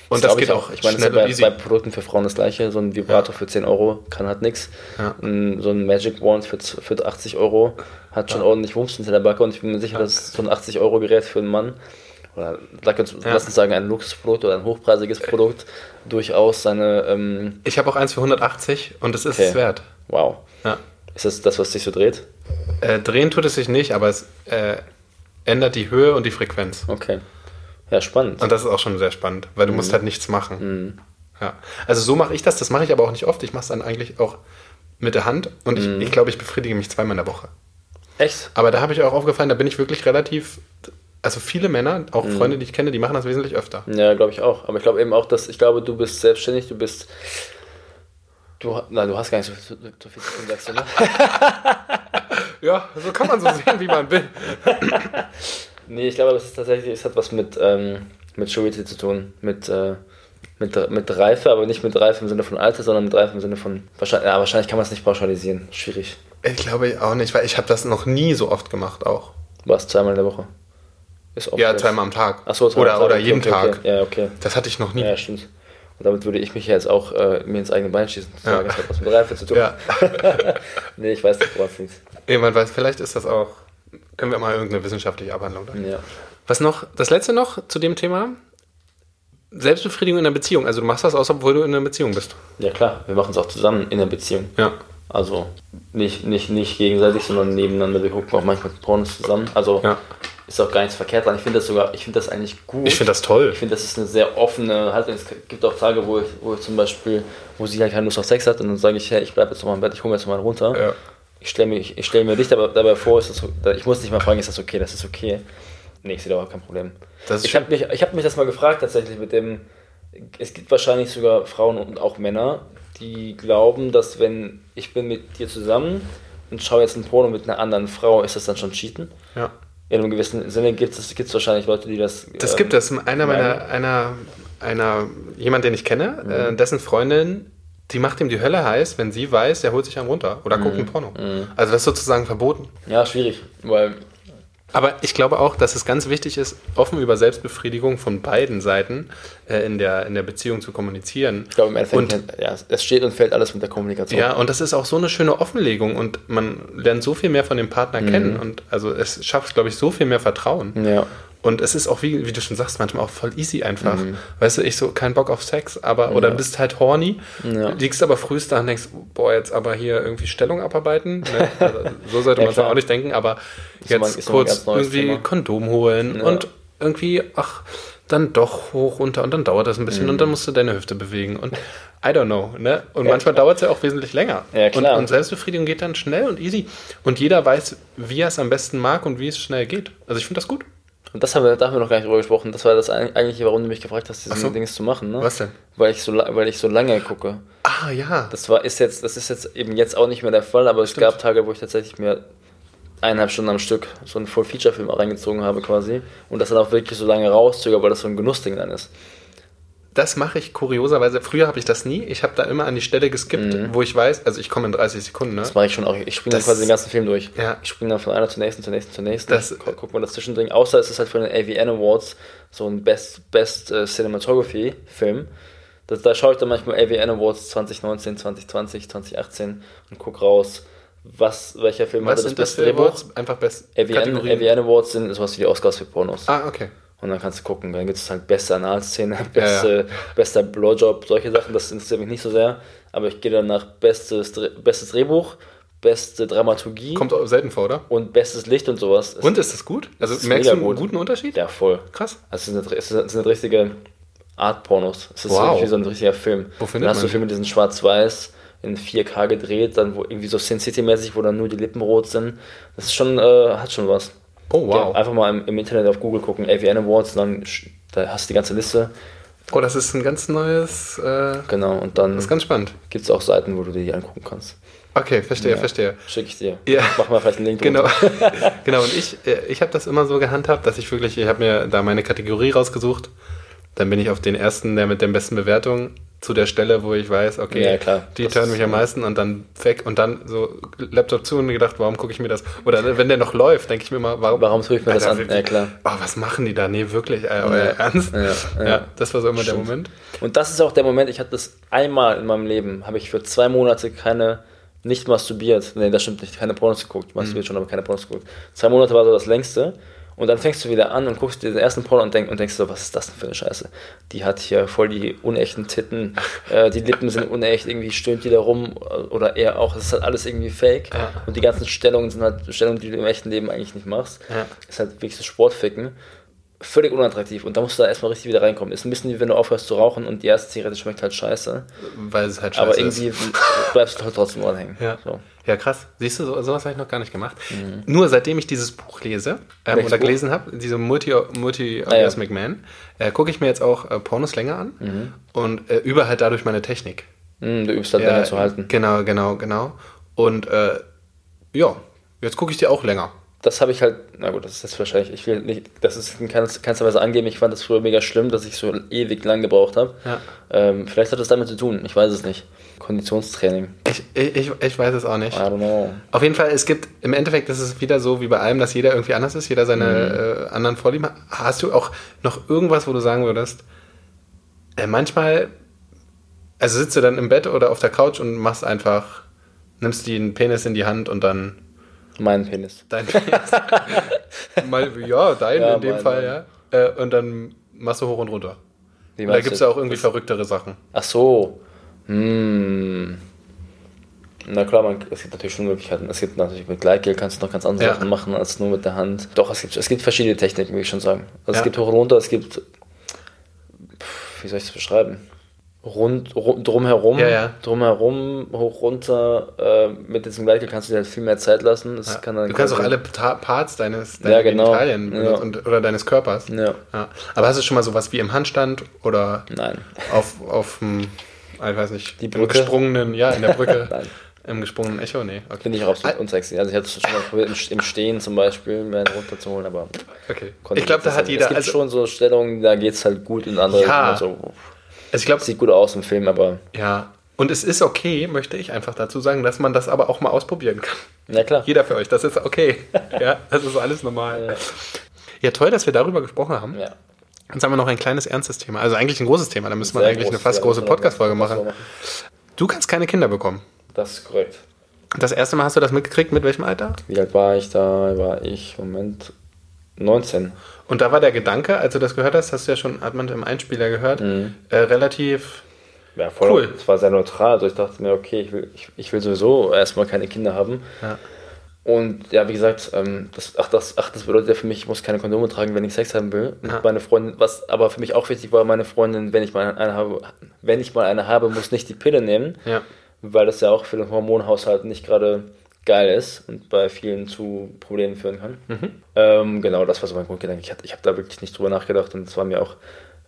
Speaker 1: Und das, das geht auch.
Speaker 2: Ich meine, schnell bei, easy. bei Produkten für Frauen das gleiche. So ein Vibrator für 10 Euro kann halt nichts. So ein Magic Wand für, für 80 Euro hat schon ordentlich Wumms in der Backe und ich bin mir sicher, dass so ein 80 Euro Gerät für einen Mann oder uns, ja. lass uns sagen, ein Luxusprodukt oder ein hochpreisiges Produkt durchaus seine. Ähm
Speaker 1: ich habe auch eins für 180 und es ist okay. es wert.
Speaker 2: Wow.
Speaker 1: Ja.
Speaker 2: Ist das das, was sich so dreht?
Speaker 1: Äh, drehen tut es sich nicht, aber es äh, ändert die Höhe und die Frequenz.
Speaker 2: Okay. Ja, spannend.
Speaker 1: Und das ist auch schon sehr spannend, weil du mhm. musst halt nichts machen. Mhm. Ja. Also so mache ich das, das mache ich aber auch nicht oft. Ich mache es dann eigentlich auch mit der Hand und mhm. ich, ich glaube, ich befriedige mich zweimal in der Woche.
Speaker 2: Echt?
Speaker 1: Aber da habe ich auch aufgefallen, da bin ich wirklich relativ also viele Männer, auch mhm. Freunde, die ich kenne, die machen das wesentlich öfter.
Speaker 2: Ja, glaube ich auch. Aber ich glaube eben auch, dass ich glaube, du bist selbstständig, du bist. Du, nein, du hast gar nicht so, so, so viel zu tun, sagst du, ne? (laughs)
Speaker 1: ja, so kann man so sehen, wie man will. (laughs)
Speaker 2: nee, ich glaube, es ist tatsächlich, es hat was mit, ähm, mit Maturity zu tun, mit, äh, mit, mit Reife, aber nicht mit Reife im Sinne von Alter, sondern mit Reife im Sinne von. Wahrscheinlich, ja, wahrscheinlich kann man es nicht pauschalisieren. Schwierig.
Speaker 1: Ich glaube auch nicht, weil ich habe das noch nie so oft gemacht auch.
Speaker 2: Was, zweimal in der Woche?
Speaker 1: Ist ja, zweimal am Tag.
Speaker 2: Ach so,
Speaker 1: oder,
Speaker 2: Tag.
Speaker 1: oder jeden
Speaker 2: okay,
Speaker 1: Tag.
Speaker 2: Okay. Ja, okay.
Speaker 1: Das hatte ich noch nie.
Speaker 2: Ja, stimmt. Und damit würde ich mich jetzt auch äh, mir ins eigene Bein schießen. Das ja. hat was mit Reife zu tun. Ja. (laughs) nee, ich weiß nicht, woran es liegt.
Speaker 1: Jemand weiß, vielleicht ist das auch. Können wir mal irgendeine wissenschaftliche Abhandlung da.
Speaker 2: Ja.
Speaker 1: Was noch? Das letzte noch zu dem Thema? Selbstbefriedigung in einer Beziehung. Also du machst das aus, obwohl du in einer Beziehung bist.
Speaker 2: Ja klar, wir machen es auch zusammen in einer Beziehung.
Speaker 1: Ja.
Speaker 2: Also nicht, nicht, nicht gegenseitig, sondern nebeneinander. Wir gucken auch manchmal Pornos zusammen. Also
Speaker 1: ja
Speaker 2: ist auch gar nichts verkehrt dran. Ich finde das sogar, ich finde das eigentlich gut.
Speaker 1: Ich finde das toll.
Speaker 2: Ich finde, das ist eine sehr offene Haltung. Es gibt auch Tage, wo ich, wo ich zum Beispiel, wo sie halt keine Lust auf Sex hat und dann sage ich, hey, ich bleibe jetzt noch mal im Bett, ich hole mir jetzt noch mal runter.
Speaker 1: Ja.
Speaker 2: Ich stelle mir, ich stell mir dich dabei, dabei vor, das, ich muss nicht mal fragen, ist das okay, das ist okay. Nee, ich sehe da auch kein Problem. ich habe mich, hab mich das mal gefragt tatsächlich mit dem, es gibt wahrscheinlich sogar Frauen und auch Männer, die glauben, dass wenn ich bin mit dir zusammen und schaue jetzt ein Porno mit einer anderen Frau, ist das dann schon Cheaten?
Speaker 1: Ja
Speaker 2: in einem gewissen Sinne gibt es wahrscheinlich Leute, die das.
Speaker 1: Das ähm, gibt es. Einer meiner, einer, einer, jemand, den ich kenne, mhm. äh, dessen Freundin, die macht ihm die Hölle heiß, wenn sie weiß, er holt sich einen runter oder mhm. guckt ein Porno. Mhm. Also das ist sozusagen verboten.
Speaker 2: Ja, schwierig, weil
Speaker 1: aber ich glaube auch, dass es ganz wichtig ist, offen über Selbstbefriedigung von beiden Seiten äh, in, der, in der Beziehung zu kommunizieren.
Speaker 2: Ich glaube, im Endeffekt, und, ja, es steht und fällt alles mit der Kommunikation.
Speaker 1: Ja, und das ist auch so eine schöne Offenlegung und man lernt so viel mehr von dem Partner mhm. kennen und also es schafft, glaube ich, so viel mehr Vertrauen.
Speaker 2: Ja.
Speaker 1: Und es ist auch, wie, wie du schon sagst, manchmal auch voll easy einfach. Mhm. Weißt du, ich so, kein Bock auf Sex, aber, oder bist halt horny, ja. liegst aber frühst da und denkst, boah, jetzt aber hier irgendwie Stellung abarbeiten. Ne? Also, so sollte ja, man es ja auch nicht denken, aber jetzt kurz irgendwie Thema. Kondom holen ja. und irgendwie, ach, dann doch hoch, runter und dann dauert das ein bisschen mhm. und dann musst du deine Hüfte bewegen und (laughs) I don't know, ne? Und ja, manchmal dauert es ja auch wesentlich länger.
Speaker 2: Ja, klar.
Speaker 1: Und, und, Selbstbefriedigung geht dann schnell und easy. Und jeder weiß, wie er es am besten mag und wie es schnell geht. Also ich finde das gut.
Speaker 2: Und das haben wir, da haben wir noch gar nicht drüber gesprochen. Das war das eigentliche, warum du mich gefragt hast, diese so. Dings zu machen. Ne?
Speaker 1: Was denn?
Speaker 2: Weil ich so, weil ich so lange gucke.
Speaker 1: Ah ja.
Speaker 2: Das war ist jetzt, das ist jetzt eben jetzt auch nicht mehr der Fall, aber Stimmt. es gab Tage, wo ich tatsächlich mir eineinhalb Stunden am Stück so einen Full-Feature-Film reingezogen habe quasi und das dann auch wirklich so lange rauszöger, weil das so ein Genussding dann ist.
Speaker 1: Das mache ich kurioserweise. Früher habe ich das nie. Ich habe da immer an die Stelle geskippt, mhm. wo ich weiß, also ich komme in 30 Sekunden. Ne?
Speaker 2: Das mache ich schon auch. Ich springe dann quasi den ganzen Film durch.
Speaker 1: Ja.
Speaker 2: Ich springe dann von einer zur nächsten, zur nächsten, zur nächsten. Das, Guck mal das Zwischending. Außer es ist halt von den AVN Awards so ein Best, Best uh, Cinematography Film. Das, da schaue ich dann manchmal AVN Awards 2019, 2020, 2018 und gucke raus was, welcher Film
Speaker 1: was hatte das beste Drehbuch? Einfach best
Speaker 2: AVN, AVN Awards sind sowas wie die Oscars für Pornos.
Speaker 1: Ah, okay.
Speaker 2: Und dann kannst du gucken, dann gibt es halt beste Analszene, (laughs) beste, ja, ja. bester Blowjob, solche Sachen, das interessiert mich nicht so sehr. Aber ich gehe dann nach bestes, bestes Drehbuch, beste Dramaturgie.
Speaker 1: Kommt selten vor, oder?
Speaker 2: Und bestes Licht und sowas.
Speaker 1: Und ist das gut? Also das merkst du einen gut. guten Unterschied?
Speaker 2: Ja, voll.
Speaker 1: Krass.
Speaker 2: Also es sind, es sind richtige Art-Pornos. Es ist wow. wie so ein richtiger Film.
Speaker 1: Wo findet
Speaker 2: dann hast man du Filme, die sind schwarz-weiß in 4K gedreht, dann wo irgendwie so Sin City-mäßig, wo dann nur die Lippen rot sind. Das ist schon, äh, hat schon was.
Speaker 1: Oh, wow. Ja,
Speaker 2: einfach mal im, im, Internet auf Google gucken, AVN Awards, dann da hast du die ganze Liste.
Speaker 1: Oh, das ist ein ganz neues. Äh,
Speaker 2: genau, und dann.
Speaker 1: Das ist ganz spannend.
Speaker 2: Gibt es auch Seiten, wo du dir die angucken kannst.
Speaker 1: Okay, verstehe, ja, verstehe.
Speaker 2: Schicke ich dir.
Speaker 1: Ja.
Speaker 2: Mach mal vielleicht einen Link.
Speaker 1: Genau, (laughs) (laughs) genau. Und ich, äh, ich habe das immer so gehandhabt, dass ich wirklich, ich habe mir da meine Kategorie rausgesucht. Dann bin ich auf den ersten, der mit den besten Bewertungen zu der Stelle, wo ich weiß, okay,
Speaker 2: ja, klar.
Speaker 1: die turnen mich am meisten und dann weg und dann so Laptop zu und gedacht, warum gucke ich mir das? Oder wenn der noch läuft, denke ich mir mal, warum,
Speaker 2: warum tue ich mir Alter, das an?
Speaker 1: Ja, klar. Oh, was machen die da? Nee, wirklich, äh, euer ja. Ernst? Ja, ja. ja, das war so immer Stimmt. der Moment.
Speaker 2: Und das ist auch der Moment, ich hatte das einmal in meinem Leben, habe ich für zwei Monate keine, nicht masturbiert, nee, das stimmt nicht, keine Pornos geguckt, masturbiert mhm. schon, aber keine Pornos geguckt. Zwei Monate war so das längste und dann fängst du wieder an und guckst dir den ersten Porno und, denk, und denkst so, was ist das denn für eine Scheiße? Die hat hier voll die unechten Titten, äh, die Lippen sind unecht, irgendwie stöhnt die da rum oder er auch. Das ist halt alles irgendwie fake. Ja. Und die ganzen Stellungen sind halt Stellungen, die du im echten Leben eigentlich nicht machst. Ja. Ist halt wirklich so Sportficken völlig unattraktiv und da musst du da erstmal richtig wieder reinkommen. Ist ein bisschen wie wenn du aufhörst zu rauchen und die erste Zigarette schmeckt halt scheiße.
Speaker 1: Weil es halt scheiße
Speaker 2: Aber irgendwie ist. bleibst du halt trotzdem dran
Speaker 1: Ja. So. ja, krass. Siehst du, so, sowas habe ich noch gar nicht gemacht. Mhm. Nur seitdem ich dieses Buch lese ähm, oder Buch? gelesen habe, diese Multi-Orgasmic Multi ah, ja. Man, äh, gucke ich mir jetzt auch äh, Pornos länger an mhm. und äh, übe halt dadurch meine Technik.
Speaker 2: Mhm, du übst halt länger zu halten.
Speaker 1: Genau, genau, genau. Und äh, ja, jetzt gucke ich dir auch länger
Speaker 2: das habe ich halt, na gut, das ist jetzt wahrscheinlich, ich will nicht, das ist in keinster Weise angeben, ich fand das früher mega schlimm, dass ich so ewig lang gebraucht habe.
Speaker 1: Ja.
Speaker 2: Ähm, vielleicht hat das damit zu tun, ich weiß es nicht. Konditionstraining.
Speaker 1: Ich, ich, ich weiß es auch nicht.
Speaker 2: I don't know.
Speaker 1: Auf jeden Fall, es gibt, im Endeffekt ist es wieder so wie bei allem, dass jeder irgendwie anders ist, jeder seine mhm. äh, anderen Vorlieben hat. Hast du auch noch irgendwas, wo du sagen würdest, äh, manchmal, also sitzt du dann im Bett oder auf der Couch und machst einfach, nimmst den Penis in die Hand und dann
Speaker 2: mein Penis.
Speaker 1: Dein Penis. (laughs) Mal, ja, dein ja, in dem mein, Fall, mein. ja. Äh, und dann machst du hoch und runter. Wie da gibt es ja auch irgendwie verrücktere Sachen.
Speaker 2: Ach so. Hm. Na klar, man, es gibt natürlich schon Möglichkeiten. Es gibt natürlich mit Gleitgel kannst du noch ganz andere ja. Sachen machen als nur mit der Hand. Doch, es gibt, es gibt verschiedene Techniken, würde ich schon sagen. Also ja. es gibt hoch und runter, es gibt. Wie soll ich das beschreiben? Rund, rund drumherum,
Speaker 1: ja, ja.
Speaker 2: drumherum, hoch, runter, äh, mit diesem Gleichel kannst du dir halt viel mehr Zeit lassen.
Speaker 1: Ja. Kann du kannst auch alle Parts deines, deiner
Speaker 2: genau.
Speaker 1: und, oder deines Körpers. Aber hast du schon mal sowas wie im Handstand oder
Speaker 2: Nein.
Speaker 1: auf, auf dem, ich weiß nicht,
Speaker 2: Die Brücke?
Speaker 1: im gesprungenen, ja, in der Brücke. (laughs) Nein. Im gesprungenen Echo, nee.
Speaker 2: Okay. Finde ich auch absolut unsexy. Also ich hatte es schon mal probiert, im Stehen zum Beispiel mir einen runterzuholen, aber
Speaker 1: okay. ich glaube, da hat jeder...
Speaker 2: Es gibt also, schon so Stellungen, da geht es halt gut und andere
Speaker 1: ja.
Speaker 2: so...
Speaker 1: Also ich glaube,
Speaker 2: sieht gut aus im Film, aber.
Speaker 1: Ja. Und es ist okay, möchte ich einfach dazu sagen, dass man das aber auch mal ausprobieren kann.
Speaker 2: Ja, klar.
Speaker 1: Jeder für euch, das ist okay. (laughs) ja, das ist alles normal. Ja. ja, toll, dass wir darüber gesprochen haben.
Speaker 2: Ja.
Speaker 1: Jetzt haben wir noch ein kleines ernstes Thema. Also eigentlich ein großes Thema. Da müssen wir eigentlich groß, eine fast große Podcast-Folge machen. machen. Du kannst keine Kinder bekommen.
Speaker 2: Das ist korrekt.
Speaker 1: Das erste Mal hast du das mitgekriegt, mit welchem Alter?
Speaker 2: Wie alt war ich da? War ich, Moment, 19.
Speaker 1: Und da war der Gedanke, als du das gehört hast, hast du ja schon, hat man im Einspieler gehört, mhm. äh, relativ
Speaker 2: ja, voll cool. Es war sehr neutral. Also ich dachte mir, okay, ich will, ich, ich will sowieso erstmal keine Kinder haben.
Speaker 1: Ja.
Speaker 2: Und ja, wie gesagt, ähm, das, ach, das, ach, das bedeutet ja für mich, ich muss keine Kondome tragen, wenn ich Sex haben will. Ja. Meine Freundin, was aber für mich auch wichtig war, meine Freundin, wenn ich mal eine habe, wenn ich mal eine habe, muss nicht die Pille nehmen. Ja. Weil das ja auch für den Hormonhaushalt nicht gerade geil ist und bei vielen zu Problemen führen kann. Mhm. Ähm, genau, das war so mein Grundgedanke. Ich, ich habe da wirklich nicht drüber nachgedacht und es war mir auch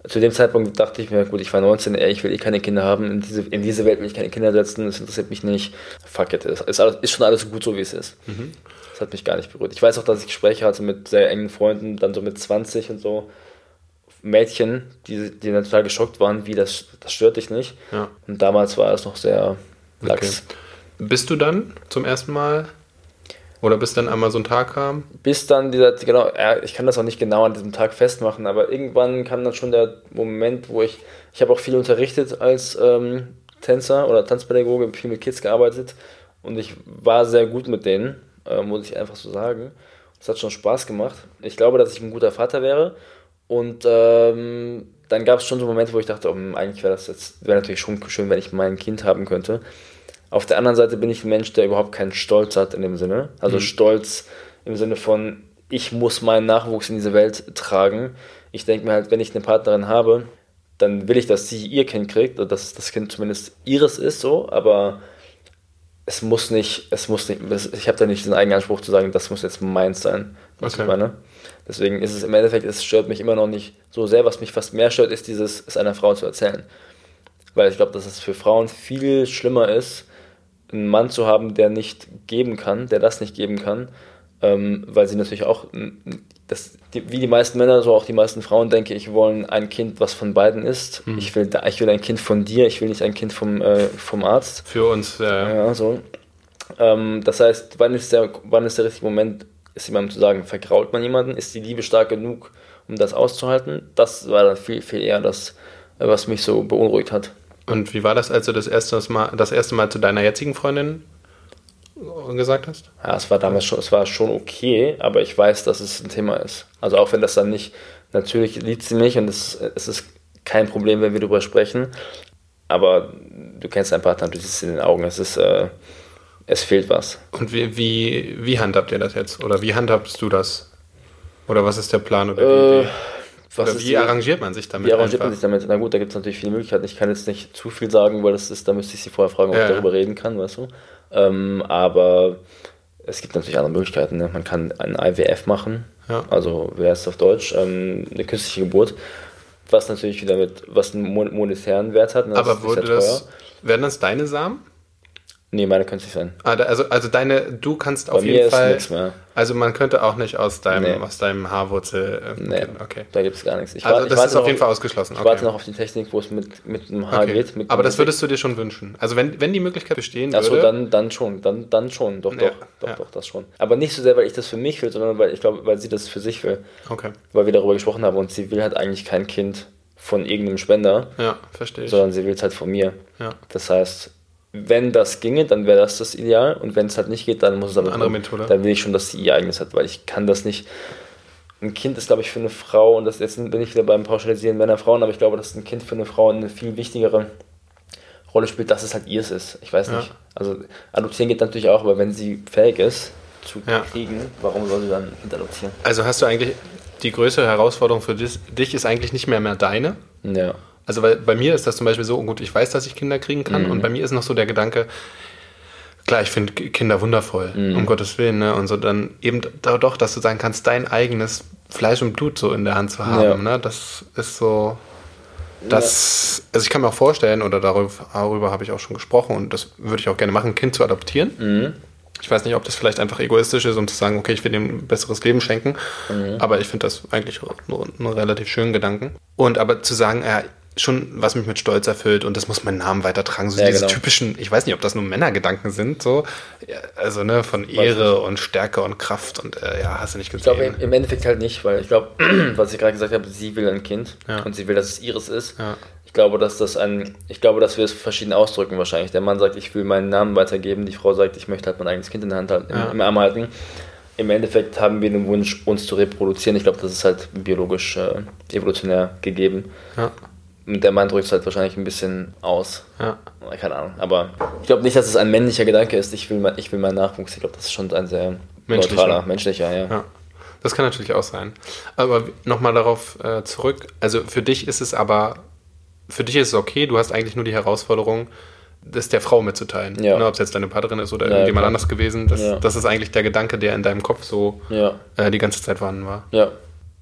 Speaker 2: zu dem Zeitpunkt dachte ich mir, gut, ich war 19, ey, ich will eh keine Kinder haben, in diese, in diese Welt will ich keine Kinder setzen, das interessiert mich nicht. Fuck it, ist, alles, ist schon alles gut so, wie es ist. Mhm. Das hat mich gar nicht berührt. Ich weiß auch, dass ich Gespräche hatte mit sehr engen Freunden, dann so mit 20 und so. Mädchen, die, die dann total geschockt waren, wie das, das stört dich nicht. Ja. Und damals war es noch sehr lax.
Speaker 1: Okay. Bist du dann zum ersten Mal oder bis dann einmal so ein Tag kam?
Speaker 2: Bis dann dieser, genau, ja, ich kann das auch nicht genau an diesem Tag festmachen, aber irgendwann kam dann schon der Moment, wo ich, ich habe auch viel unterrichtet als ähm, Tänzer oder Tanzpädagoge, viel mit Kids gearbeitet und ich war sehr gut mit denen, äh, muss ich einfach so sagen. Es hat schon Spaß gemacht. Ich glaube, dass ich ein guter Vater wäre und ähm, dann gab es schon so Momente, wo ich dachte, oh, eigentlich wäre das jetzt, wäre natürlich schon schön, wenn ich mein Kind haben könnte. Auf der anderen Seite bin ich ein Mensch, der überhaupt keinen Stolz hat in dem Sinne. Also mhm. Stolz im Sinne von, ich muss meinen Nachwuchs in diese Welt tragen. Ich denke mir halt, wenn ich eine Partnerin habe, dann will ich, dass sie ihr Kind kriegt und dass das Kind zumindest ihres ist so, aber es muss nicht, es muss nicht, ich habe da nicht diesen eigenen Anspruch zu sagen, das muss jetzt meins sein. Was okay. ich meine. Deswegen ist es im Endeffekt, es stört mich immer noch nicht so sehr. Was mich fast mehr stört, ist dieses, es einer Frau zu erzählen. Weil ich glaube, dass es für Frauen viel schlimmer ist, einen Mann zu haben, der nicht geben kann, der das nicht geben kann, ähm, weil sie natürlich auch, das, die, wie die meisten Männer, so auch die meisten Frauen, denke ich, wollen ein Kind, was von beiden ist. Mhm. Ich, will, ich will ein Kind von dir, ich will nicht ein Kind vom, äh, vom Arzt.
Speaker 1: Für uns, ja.
Speaker 2: ja so. Ähm, das heißt, wann ist, der, wann ist der richtige Moment, ist jemandem zu sagen, vergrault man jemanden? Ist die Liebe stark genug, um das auszuhalten? Das war dann viel, viel eher das, was mich so beunruhigt hat.
Speaker 1: Und wie war das, als du das erste Mal, das erste Mal zu deiner jetzigen Freundin gesagt hast?
Speaker 2: Ja, es war damals schon, es war schon okay, aber ich weiß, dass es ein Thema ist. Also auch wenn das dann nicht, natürlich liebt sie mich und es, es ist kein Problem, wenn wir darüber sprechen, aber du kennst deinen Partner, du siehst es in den Augen, es ist, äh, es fehlt was.
Speaker 1: Und wie, wie, wie handhabt ihr das jetzt? Oder wie handhabst du das? Oder was ist der Plan oder die
Speaker 2: äh, Idee?
Speaker 1: Was wie die, arrangiert man sich damit?
Speaker 2: Wie arrangiert einfach? man sich damit? Na gut, da gibt es natürlich viele Möglichkeiten. Ich kann jetzt nicht zu viel sagen, weil das ist, da müsste ich sie vorher fragen, ob ja, ich darüber reden kann, weißt du. Ähm, aber es gibt natürlich andere Möglichkeiten. Ne? Man kann ein IWF machen, ja. also wer ist auf Deutsch, ähm, eine künstliche Geburt, was natürlich wieder mit was einen monetären Wert hat.
Speaker 1: Ne? aber wurde das, werden das deine Samen?
Speaker 2: Nee, meine könnte es nicht sein.
Speaker 1: Ah, also, also deine, du kannst Bei auf jeden Fall. Nichts mehr. Also man könnte auch nicht aus deinem, nee. aus deinem Haarwurzel.
Speaker 2: Äh, nee, okay. Da gibt es gar nichts.
Speaker 1: Ich also das ist auf jeden Fall ausgeschlossen.
Speaker 2: Ich okay. warte noch auf die Technik, wo es mit, mit dem Haar okay. geht.
Speaker 1: Aber das würdest du dir schon wünschen. Also wenn, wenn die Möglichkeit bestehen
Speaker 2: Achso, würde. dann, dann schon. Dann, dann schon. Doch, ja. doch, doch, ja. doch, das schon. Aber nicht so sehr, weil ich das für mich will, sondern weil ich glaube, weil sie das für sich will. Okay. Weil wir darüber gesprochen haben und sie will halt eigentlich kein Kind von irgendeinem Spender.
Speaker 1: Ja, verstehe ich.
Speaker 2: Sondern sie will es halt von mir. Ja. Das heißt, wenn das ginge, dann wäre das das Ideal. Und wenn es halt nicht geht, dann muss es aber.
Speaker 1: Eine andere Methode.
Speaker 2: Dann will ich schon, dass sie ihr eigenes hat, weil ich kann das nicht. Ein Kind ist, glaube ich, für eine Frau, und das jetzt bin ich wieder beim Pauschalisieren Männer, Frauen, aber ich glaube, dass ein Kind für eine Frau eine viel wichtigere Rolle spielt, dass es halt ihrs ist. Ich weiß nicht. Also adoptieren geht natürlich auch, aber wenn sie fähig ist zu ja. kriegen, warum soll sie dann ein Kind adoptieren?
Speaker 1: Also hast du eigentlich die größere Herausforderung für dich ist eigentlich nicht mehr mehr deine.
Speaker 2: Ja.
Speaker 1: Also weil bei mir ist das zum Beispiel so, gut, ich weiß, dass ich Kinder kriegen kann mhm. und bei mir ist noch so der Gedanke, klar, ich finde Kinder wundervoll, mhm. um Gottes Willen, ne? Und so dann eben doch, dass du sagen kannst, dein eigenes Fleisch und Blut so in der Hand zu haben, ja. ne? Das ist so, das, also ich kann mir auch vorstellen, oder darüber, darüber habe ich auch schon gesprochen und das würde ich auch gerne machen, ein Kind zu adoptieren. Mhm. Ich weiß nicht, ob das vielleicht einfach egoistisch ist, um zu sagen, okay, ich will ihm ein besseres Leben schenken. Mhm. Aber ich finde das eigentlich einen relativ schönen Gedanken. Und aber zu sagen, ja, schon, was mich mit Stolz erfüllt und das muss meinen Namen weitertragen. So ja, diese genau. typischen, ich weiß nicht, ob das nur Männergedanken sind, so, also ne, von Ehre und Stärke und Kraft und äh, ja, hast du nicht gesehen.
Speaker 2: Ich glaube im Endeffekt halt nicht, weil ich glaube, (clears throat) was ich gerade gesagt habe, sie will ein Kind ja. und sie will, dass es ihres ist. Ich glaube, dass das ein, ich glaube, dass wir es verschieden ausdrücken wahrscheinlich. Der Mann sagt, ich will meinen Namen weitergeben, die Frau sagt, ich möchte halt mein eigenes Kind in der Hand halten, im, im Arm halten im Endeffekt haben wir den Wunsch, uns zu reproduzieren. Ich glaube, das ist halt biologisch äh, evolutionär gegeben. Ja. Der Mann drückt es halt wahrscheinlich ein bisschen aus. Ja. Keine Ahnung. Aber ich glaube nicht, dass es ein männlicher Gedanke ist, ich will, mein, ich will meinen Nachwuchs. Ich glaube, das ist schon ein sehr menschlicher. neutraler, menschlicher, ja. ja.
Speaker 1: Das kann natürlich auch sein. Aber nochmal darauf äh, zurück. Also für dich ist es aber, für dich ist es okay, du hast eigentlich nur die Herausforderung, das der Frau mitzuteilen. Ja. Ne, Ob es jetzt deine Partnerin ist oder ja, irgendjemand klar. anders gewesen. Das, ja. das ist eigentlich der Gedanke, der in deinem Kopf so äh, die ganze Zeit vorhanden war.
Speaker 2: Ja.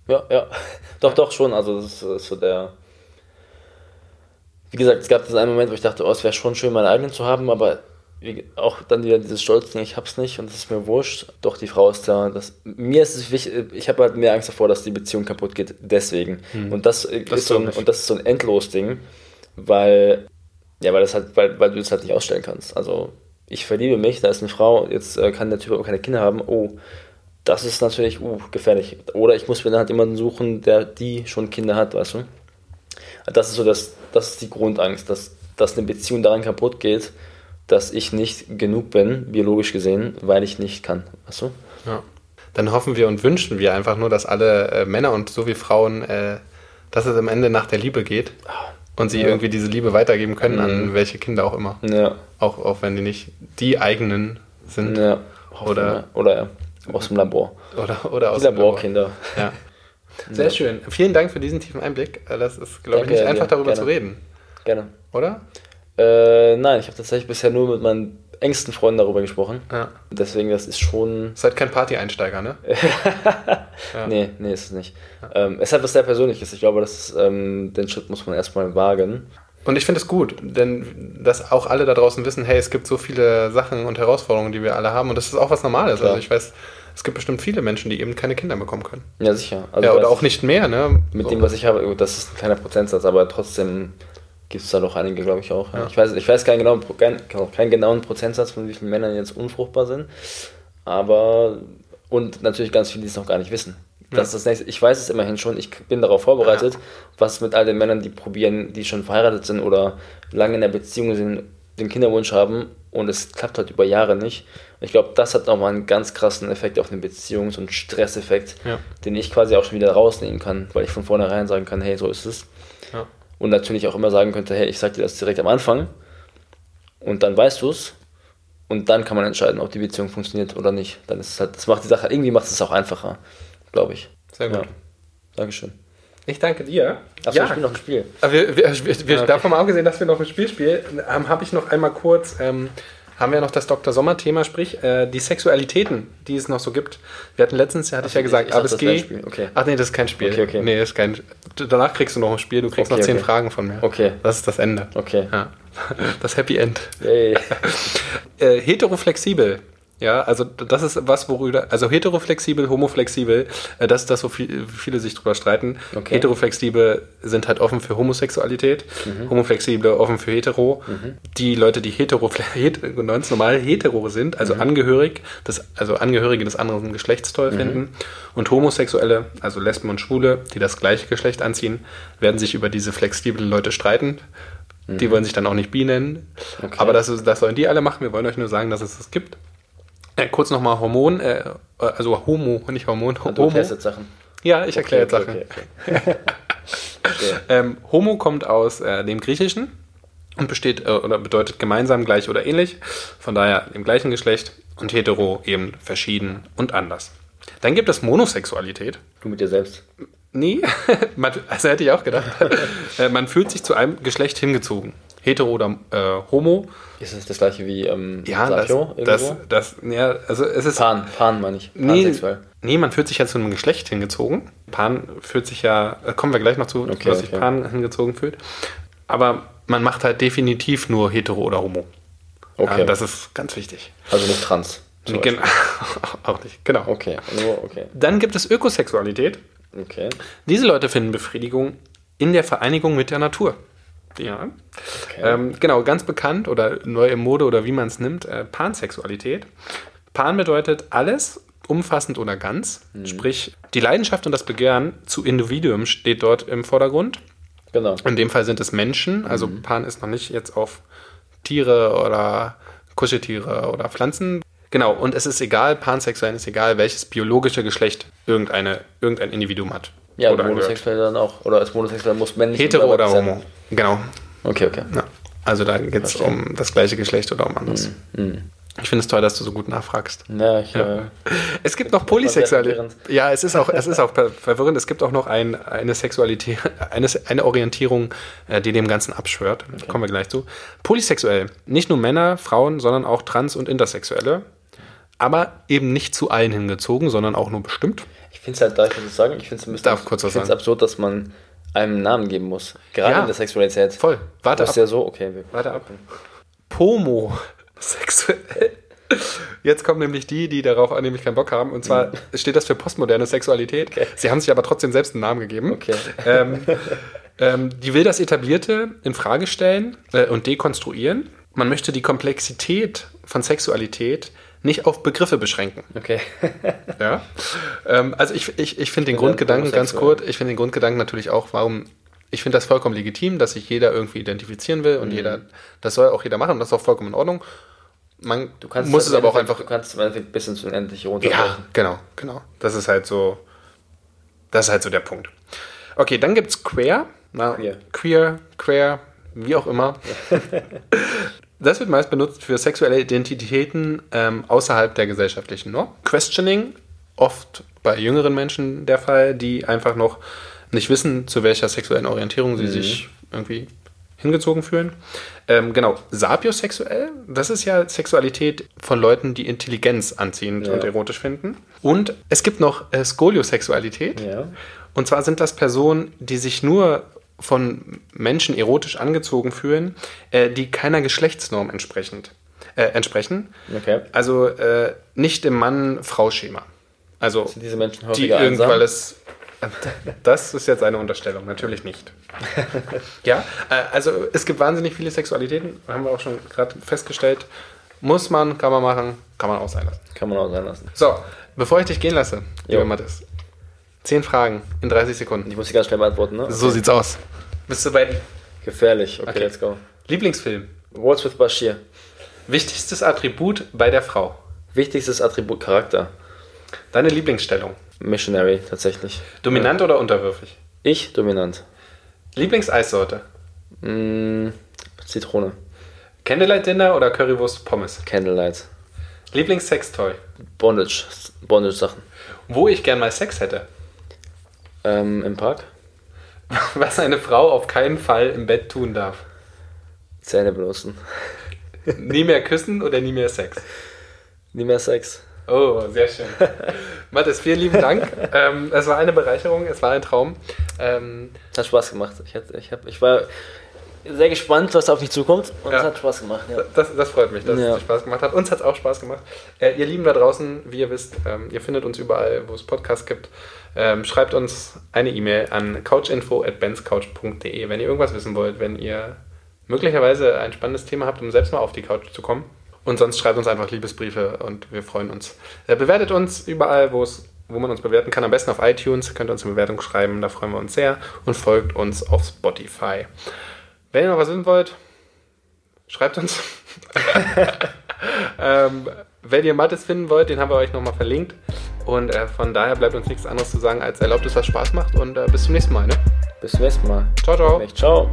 Speaker 2: Ja, ja. (laughs) Doch, doch schon. Also das ist so der wie gesagt, es gab diesen einen Moment, wo ich dachte, oh, es wäre schon schön, meine eigenen zu haben, aber wie, auch dann wieder dieses Stolzding, ich hab's nicht und es ist mir wurscht. Doch, die Frau ist da. Das, mir ist es wichtig, ich habe halt mehr Angst davor, dass die Beziehung kaputt geht, deswegen. Hm. Und, das, das ist so ein, und das ist so ein Endlos-Ding, weil, ja, weil, das halt, weil, weil du das halt nicht ausstellen kannst. Also, ich verliebe mich, da ist eine Frau, jetzt äh, kann der Typ aber keine Kinder haben, oh, das ist natürlich uh, gefährlich. Oder ich muss mir dann halt jemanden suchen, der die schon Kinder hat, weißt du? Das ist so das, das ist die Grundangst, dass, dass eine Beziehung daran kaputt geht, dass ich nicht genug bin, biologisch gesehen, weil ich nicht kann. Weißt du?
Speaker 1: Ja. Dann hoffen wir und wünschen wir einfach nur, dass alle äh, Männer und so wie Frauen, äh, dass es am Ende nach der Liebe geht und sie ja. irgendwie diese Liebe weitergeben können mhm. an welche Kinder auch immer. Ja. Auch, auch wenn die nicht die eigenen sind. Ja.
Speaker 2: Oder, oder aus dem Labor.
Speaker 1: Oder, oder aus
Speaker 2: die Laborkinder.
Speaker 1: Ja. (laughs) Sehr ja. schön. Vielen Dank für diesen tiefen Einblick. Äh, das ist, glaube ich, nicht einfach darüber gerne. zu reden.
Speaker 2: Gerne.
Speaker 1: Oder?
Speaker 2: Äh, nein, ich habe tatsächlich bisher nur mit meinen engsten Freunden darüber gesprochen. Ja. Deswegen, das ist schon.
Speaker 1: Seid kein Party-Einsteiger, ne? (laughs)
Speaker 2: ja. Nee, nee, ist es nicht. Ja. Ähm, es hat was sehr Persönliches. Ich glaube, das, ähm, den Schritt muss man erstmal wagen.
Speaker 1: Und ich finde es gut, denn dass auch alle da draußen wissen, hey, es gibt so viele Sachen und Herausforderungen, die wir alle haben und das ist auch was Normales. Klar. Also ich weiß, es gibt bestimmt viele Menschen, die eben keine Kinder bekommen können.
Speaker 2: Ja, sicher.
Speaker 1: Also ja, oder auch nicht mehr, ne?
Speaker 2: Mit dem, was ich habe, das ist ein kleiner Prozentsatz, aber trotzdem gibt es da doch einige, glaube ich, auch. Ja. Ich, weiß, ich weiß keinen genauen, keinen, keinen genauen Prozentsatz, von wie vielen Männern jetzt unfruchtbar sind. Aber, und natürlich ganz viele, die es noch gar nicht wissen. Das ist das nächste. Ich weiß es immerhin schon, ich bin darauf vorbereitet, ja. was mit all den Männern, die probieren, die schon verheiratet sind oder lange in der Beziehung sind, den Kinderwunsch haben und es klappt halt über Jahre nicht. Ich glaube, das hat nochmal einen ganz krassen Effekt auf eine Beziehung, so einen Stresseffekt, ja. den ich quasi auch schon wieder rausnehmen kann, weil ich von vornherein sagen kann, hey, so ist es. Ja. Und natürlich auch immer sagen könnte, hey, ich sag dir das direkt am Anfang und dann weißt du es und dann kann man entscheiden, ob die Beziehung funktioniert oder nicht. Dann ist es halt, das macht die Sache, irgendwie macht es auch einfacher, glaube ich.
Speaker 1: Sehr gut.
Speaker 2: Ja. Dankeschön.
Speaker 1: Ich danke dir.
Speaker 2: Achso, ja. wir spielen noch ein Spiel.
Speaker 1: Wir, wir, wir, wir ah, okay. Davon mal abgesehen, dass wir noch ein Spiel spielen, ähm, habe ich noch einmal kurz ähm, haben wir noch das Dr. Sommer-Thema, sprich äh, die Sexualitäten, die es noch so gibt. Wir hatten letztens, hatte Ach, ich ja gesagt, ABSG. Okay. Ach nee, das ist kein Spiel. Okay, okay. Nee, ist kein. Danach kriegst du noch ein Spiel, du kriegst okay, noch zehn. Fragen von mir.
Speaker 2: Okay.
Speaker 1: Das ist das Ende.
Speaker 2: Okay. Ja. (laughs)
Speaker 1: Das Happy End. Hey. (laughs) äh, heteroflexibel ja, also das ist was, worüber, also heteroflexibel, homoflexibel, äh, das ist das, wo viel, viele sich drüber streiten. Okay. Heteroflexibel sind halt offen für Homosexualität, mhm. homoflexible offen für hetero. Mhm. Die Leute, die hetero, (laughs) ganz normal hetero sind, also mhm. angehörig, das, also Angehörige des anderen Geschlechts toll mhm. finden. Und Homosexuelle, also Lesben und Schwule, die das gleiche Geschlecht anziehen, werden sich über diese flexiblen Leute streiten. Die mhm. wollen sich dann auch nicht bi nennen. Okay. Aber das, das sollen die alle machen. Wir wollen euch nur sagen, dass es das gibt. Äh, kurz nochmal Hormon, äh, also Homo, nicht Hormon.
Speaker 2: Homo. Du erklärst jetzt Sachen.
Speaker 1: Ja, ich erkläre okay, jetzt okay, Sachen. Okay, (laughs) ähm, Homo kommt aus äh, dem Griechischen und besteht äh, oder bedeutet gemeinsam, gleich oder ähnlich. Von daher im gleichen Geschlecht und hetero eben verschieden und anders. Dann gibt es Monosexualität.
Speaker 2: Du mit dir selbst.
Speaker 1: Nee, (laughs) also hätte ich auch gedacht. (laughs) Äh, man fühlt sich zu einem Geschlecht hingezogen. Hetero oder äh, Homo
Speaker 2: ist das das gleiche wie ähm,
Speaker 1: ja, Sapio das, das, das, ja, also es ist...
Speaker 2: Pan, Pan meine ich.
Speaker 1: Nee, nee, man fühlt sich ja zu einem Geschlecht hingezogen. Pan fühlt sich ja, äh, kommen wir gleich noch zu, okay, dass sich Pan hingezogen fühlt. Aber man macht halt definitiv nur Hetero oder Homo. Okay. Ja, das ist ganz wichtig.
Speaker 2: Also nicht trans.
Speaker 1: Genau, (laughs) auch nicht, genau.
Speaker 2: Okay, nur, okay.
Speaker 1: Dann gibt es Ökosexualität.
Speaker 2: Okay.
Speaker 1: Diese Leute finden Befriedigung in der Vereinigung mit der Natur. Ja. Okay. Ähm, genau, ganz bekannt oder neu im Mode oder wie man es nimmt, äh, Pansexualität. Pan bedeutet alles, umfassend oder ganz. Mhm. Sprich, die Leidenschaft und das Begehren zu Individuum steht dort im Vordergrund.
Speaker 2: Genau.
Speaker 1: In dem Fall sind es Menschen, also mhm. Pan ist noch nicht jetzt auf Tiere oder Kuscheltiere oder Pflanzen. Genau, und es ist egal, pansexuell ist egal, welches biologische Geschlecht irgendeine, irgendein Individuum hat.
Speaker 2: Ja, oder homosexuell dann auch. Oder als homosexuell muss männlich
Speaker 1: Hetero oder homo. Genau.
Speaker 2: Okay, okay.
Speaker 1: Ja. Also da geht es um das gleiche Geschlecht oder um anderes. Mhm. Ich finde es toll, dass du so gut nachfragst.
Speaker 2: Ja, ich, ja.
Speaker 1: Äh, es gibt noch Polysexualität. Ja, es ist auch, es ist auch verwirrend. Es gibt auch noch ein, eine Sexualität, eine, eine Orientierung, äh, die dem Ganzen abschwört. Okay. Kommen wir gleich zu. Polysexuell. Nicht nur Männer, Frauen, sondern auch Trans- und Intersexuelle. Aber eben nicht zu allen hingezogen, sondern auch nur bestimmt.
Speaker 2: Ich finde es halt, darf ich was sagen? Ich finde es
Speaker 1: Darf kurz was sagen.
Speaker 2: absurd, dass man einem einen Namen geben muss. Gerade ja, in der Sexualität.
Speaker 1: Voll.
Speaker 2: Warte ab. ja so, okay.
Speaker 1: Warte ab. Pomo. Sexuell. Jetzt kommen nämlich die, die darauf nämlich keinen Bock haben. Und zwar mhm. steht das für postmoderne Sexualität. Okay. Sie haben sich aber trotzdem selbst einen Namen gegeben.
Speaker 2: Okay.
Speaker 1: Ähm, ähm, die will das Etablierte in Frage stellen äh, und dekonstruieren. Man möchte die Komplexität von Sexualität nicht auf Begriffe beschränken.
Speaker 2: Okay. (laughs)
Speaker 1: ja. Ähm, also ich, ich, ich finde den Grundgedanken ganz kurz, ich finde den Grundgedanken natürlich auch, warum, ich finde das vollkommen legitim, dass sich jeder irgendwie identifizieren will und mhm. jeder, das soll auch jeder machen und das ist auch vollkommen in Ordnung. Man muss es aber auch einfach.
Speaker 2: Du kannst es ein bisschen zu endlich
Speaker 1: runterbrechen. Ja, genau, genau. Das ist halt so, das ist halt so der Punkt. Okay, dann gibt es Queer. Na, queer. Queer, Queer, wie auch immer. (laughs) Das wird meist benutzt für sexuelle Identitäten ähm, außerhalb der gesellschaftlichen Norm. Questioning, oft bei jüngeren Menschen der Fall, die einfach noch nicht wissen, zu welcher sexuellen Orientierung sie mhm. sich irgendwie hingezogen fühlen. Ähm, genau, sapiosexuell, das ist ja Sexualität von Leuten, die Intelligenz anziehend ja. und erotisch finden. Und es gibt noch äh, Skoliosexualität. Ja. Und zwar sind das Personen, die sich nur von Menschen erotisch angezogen fühlen, äh, die keiner Geschlechtsnorm entsprechend, äh, entsprechen.
Speaker 2: Okay.
Speaker 1: Also äh, nicht im Mann-Frau-Schema. Also
Speaker 2: sind diese Menschen
Speaker 1: die irgendwann ist. (laughs) Das ist jetzt eine Unterstellung, natürlich nicht. (laughs) ja, äh, also es gibt wahnsinnig viele Sexualitäten, haben wir auch schon gerade festgestellt. Muss man, kann man machen, kann man auch sein lassen.
Speaker 2: Kann man auch sein lassen.
Speaker 1: So, bevor ich dich gehen lasse, lieber Mathis, Zehn Fragen in 30 Sekunden.
Speaker 2: Ich muss die ganz schnell beantworten, ne?
Speaker 1: Okay. So sieht's aus. Bist du bei
Speaker 2: Gefährlich. Okay, okay, let's go.
Speaker 1: Lieblingsfilm?
Speaker 2: What's with Bashir.
Speaker 1: Wichtigstes Attribut bei der Frau?
Speaker 2: Wichtigstes Attribut Charakter.
Speaker 1: Deine Lieblingsstellung?
Speaker 2: Missionary, tatsächlich.
Speaker 1: Dominant ja. oder unterwürfig?
Speaker 2: Ich, dominant.
Speaker 1: Lieblingseissorte?
Speaker 2: Mm, Zitrone.
Speaker 1: Candlelight Dinner oder Currywurst Pommes?
Speaker 2: Candlelight.
Speaker 1: Lieblingssextoy?
Speaker 2: Bondage. Bondage-Sachen.
Speaker 1: Wo ich gern mal Sex hätte?
Speaker 2: Ähm, Im Park. (laughs)
Speaker 1: Was eine Frau auf keinen Fall im Bett tun darf.
Speaker 2: Zähne bloßen. (laughs)
Speaker 1: nie mehr küssen oder nie mehr Sex?
Speaker 2: Nie mehr Sex.
Speaker 1: Oh, sehr schön. Mathis, vielen lieben Dank. ähm, es war eine Bereicherung, es war ein Traum. Ähm,
Speaker 2: es hat Spaß gemacht. Ich, hatte, ich, hab, ich war sehr gespannt, was auf mich zukommt und ja. es hat Spaß gemacht. Ja.
Speaker 1: Das, das, freut mich, dass ja. es Spaß gemacht hat. Uns hat es auch Spaß gemacht. Äh, ihr Lieben da draußen, wie ihr wisst, ähm, ihr findet uns überall, wo es Podcasts gibt. Ähm, schreibt uns eine E-Mail an couchinfo.benscouch.de, wenn ihr irgendwas wissen wollt, wenn ihr möglicherweise ein spannendes Thema habt, um selbst mal auf die Couch zu kommen. Und sonst schreibt uns einfach Liebesbriefe und wir freuen uns. Äh, bewertet uns überall, wo es wo man uns bewerten kann, am besten auf iTunes, könnt ihr uns eine Bewertung schreiben, da freuen wir uns sehr und folgt uns auf Spotify. Wenn ihr noch was wissen wollt, schreibt uns. (laughs) ähm, wenn ihr Mattes finden wollt, den haben wir euch nochmal verlinkt. Und äh, von daher bleibt uns nichts anderes zu sagen, als erlaubt es, was Spaß macht. Und äh, bis zum nächsten Mal. Ne?
Speaker 2: Bis zum nächsten Mal.
Speaker 1: Ciao, ciao.
Speaker 2: Ciao.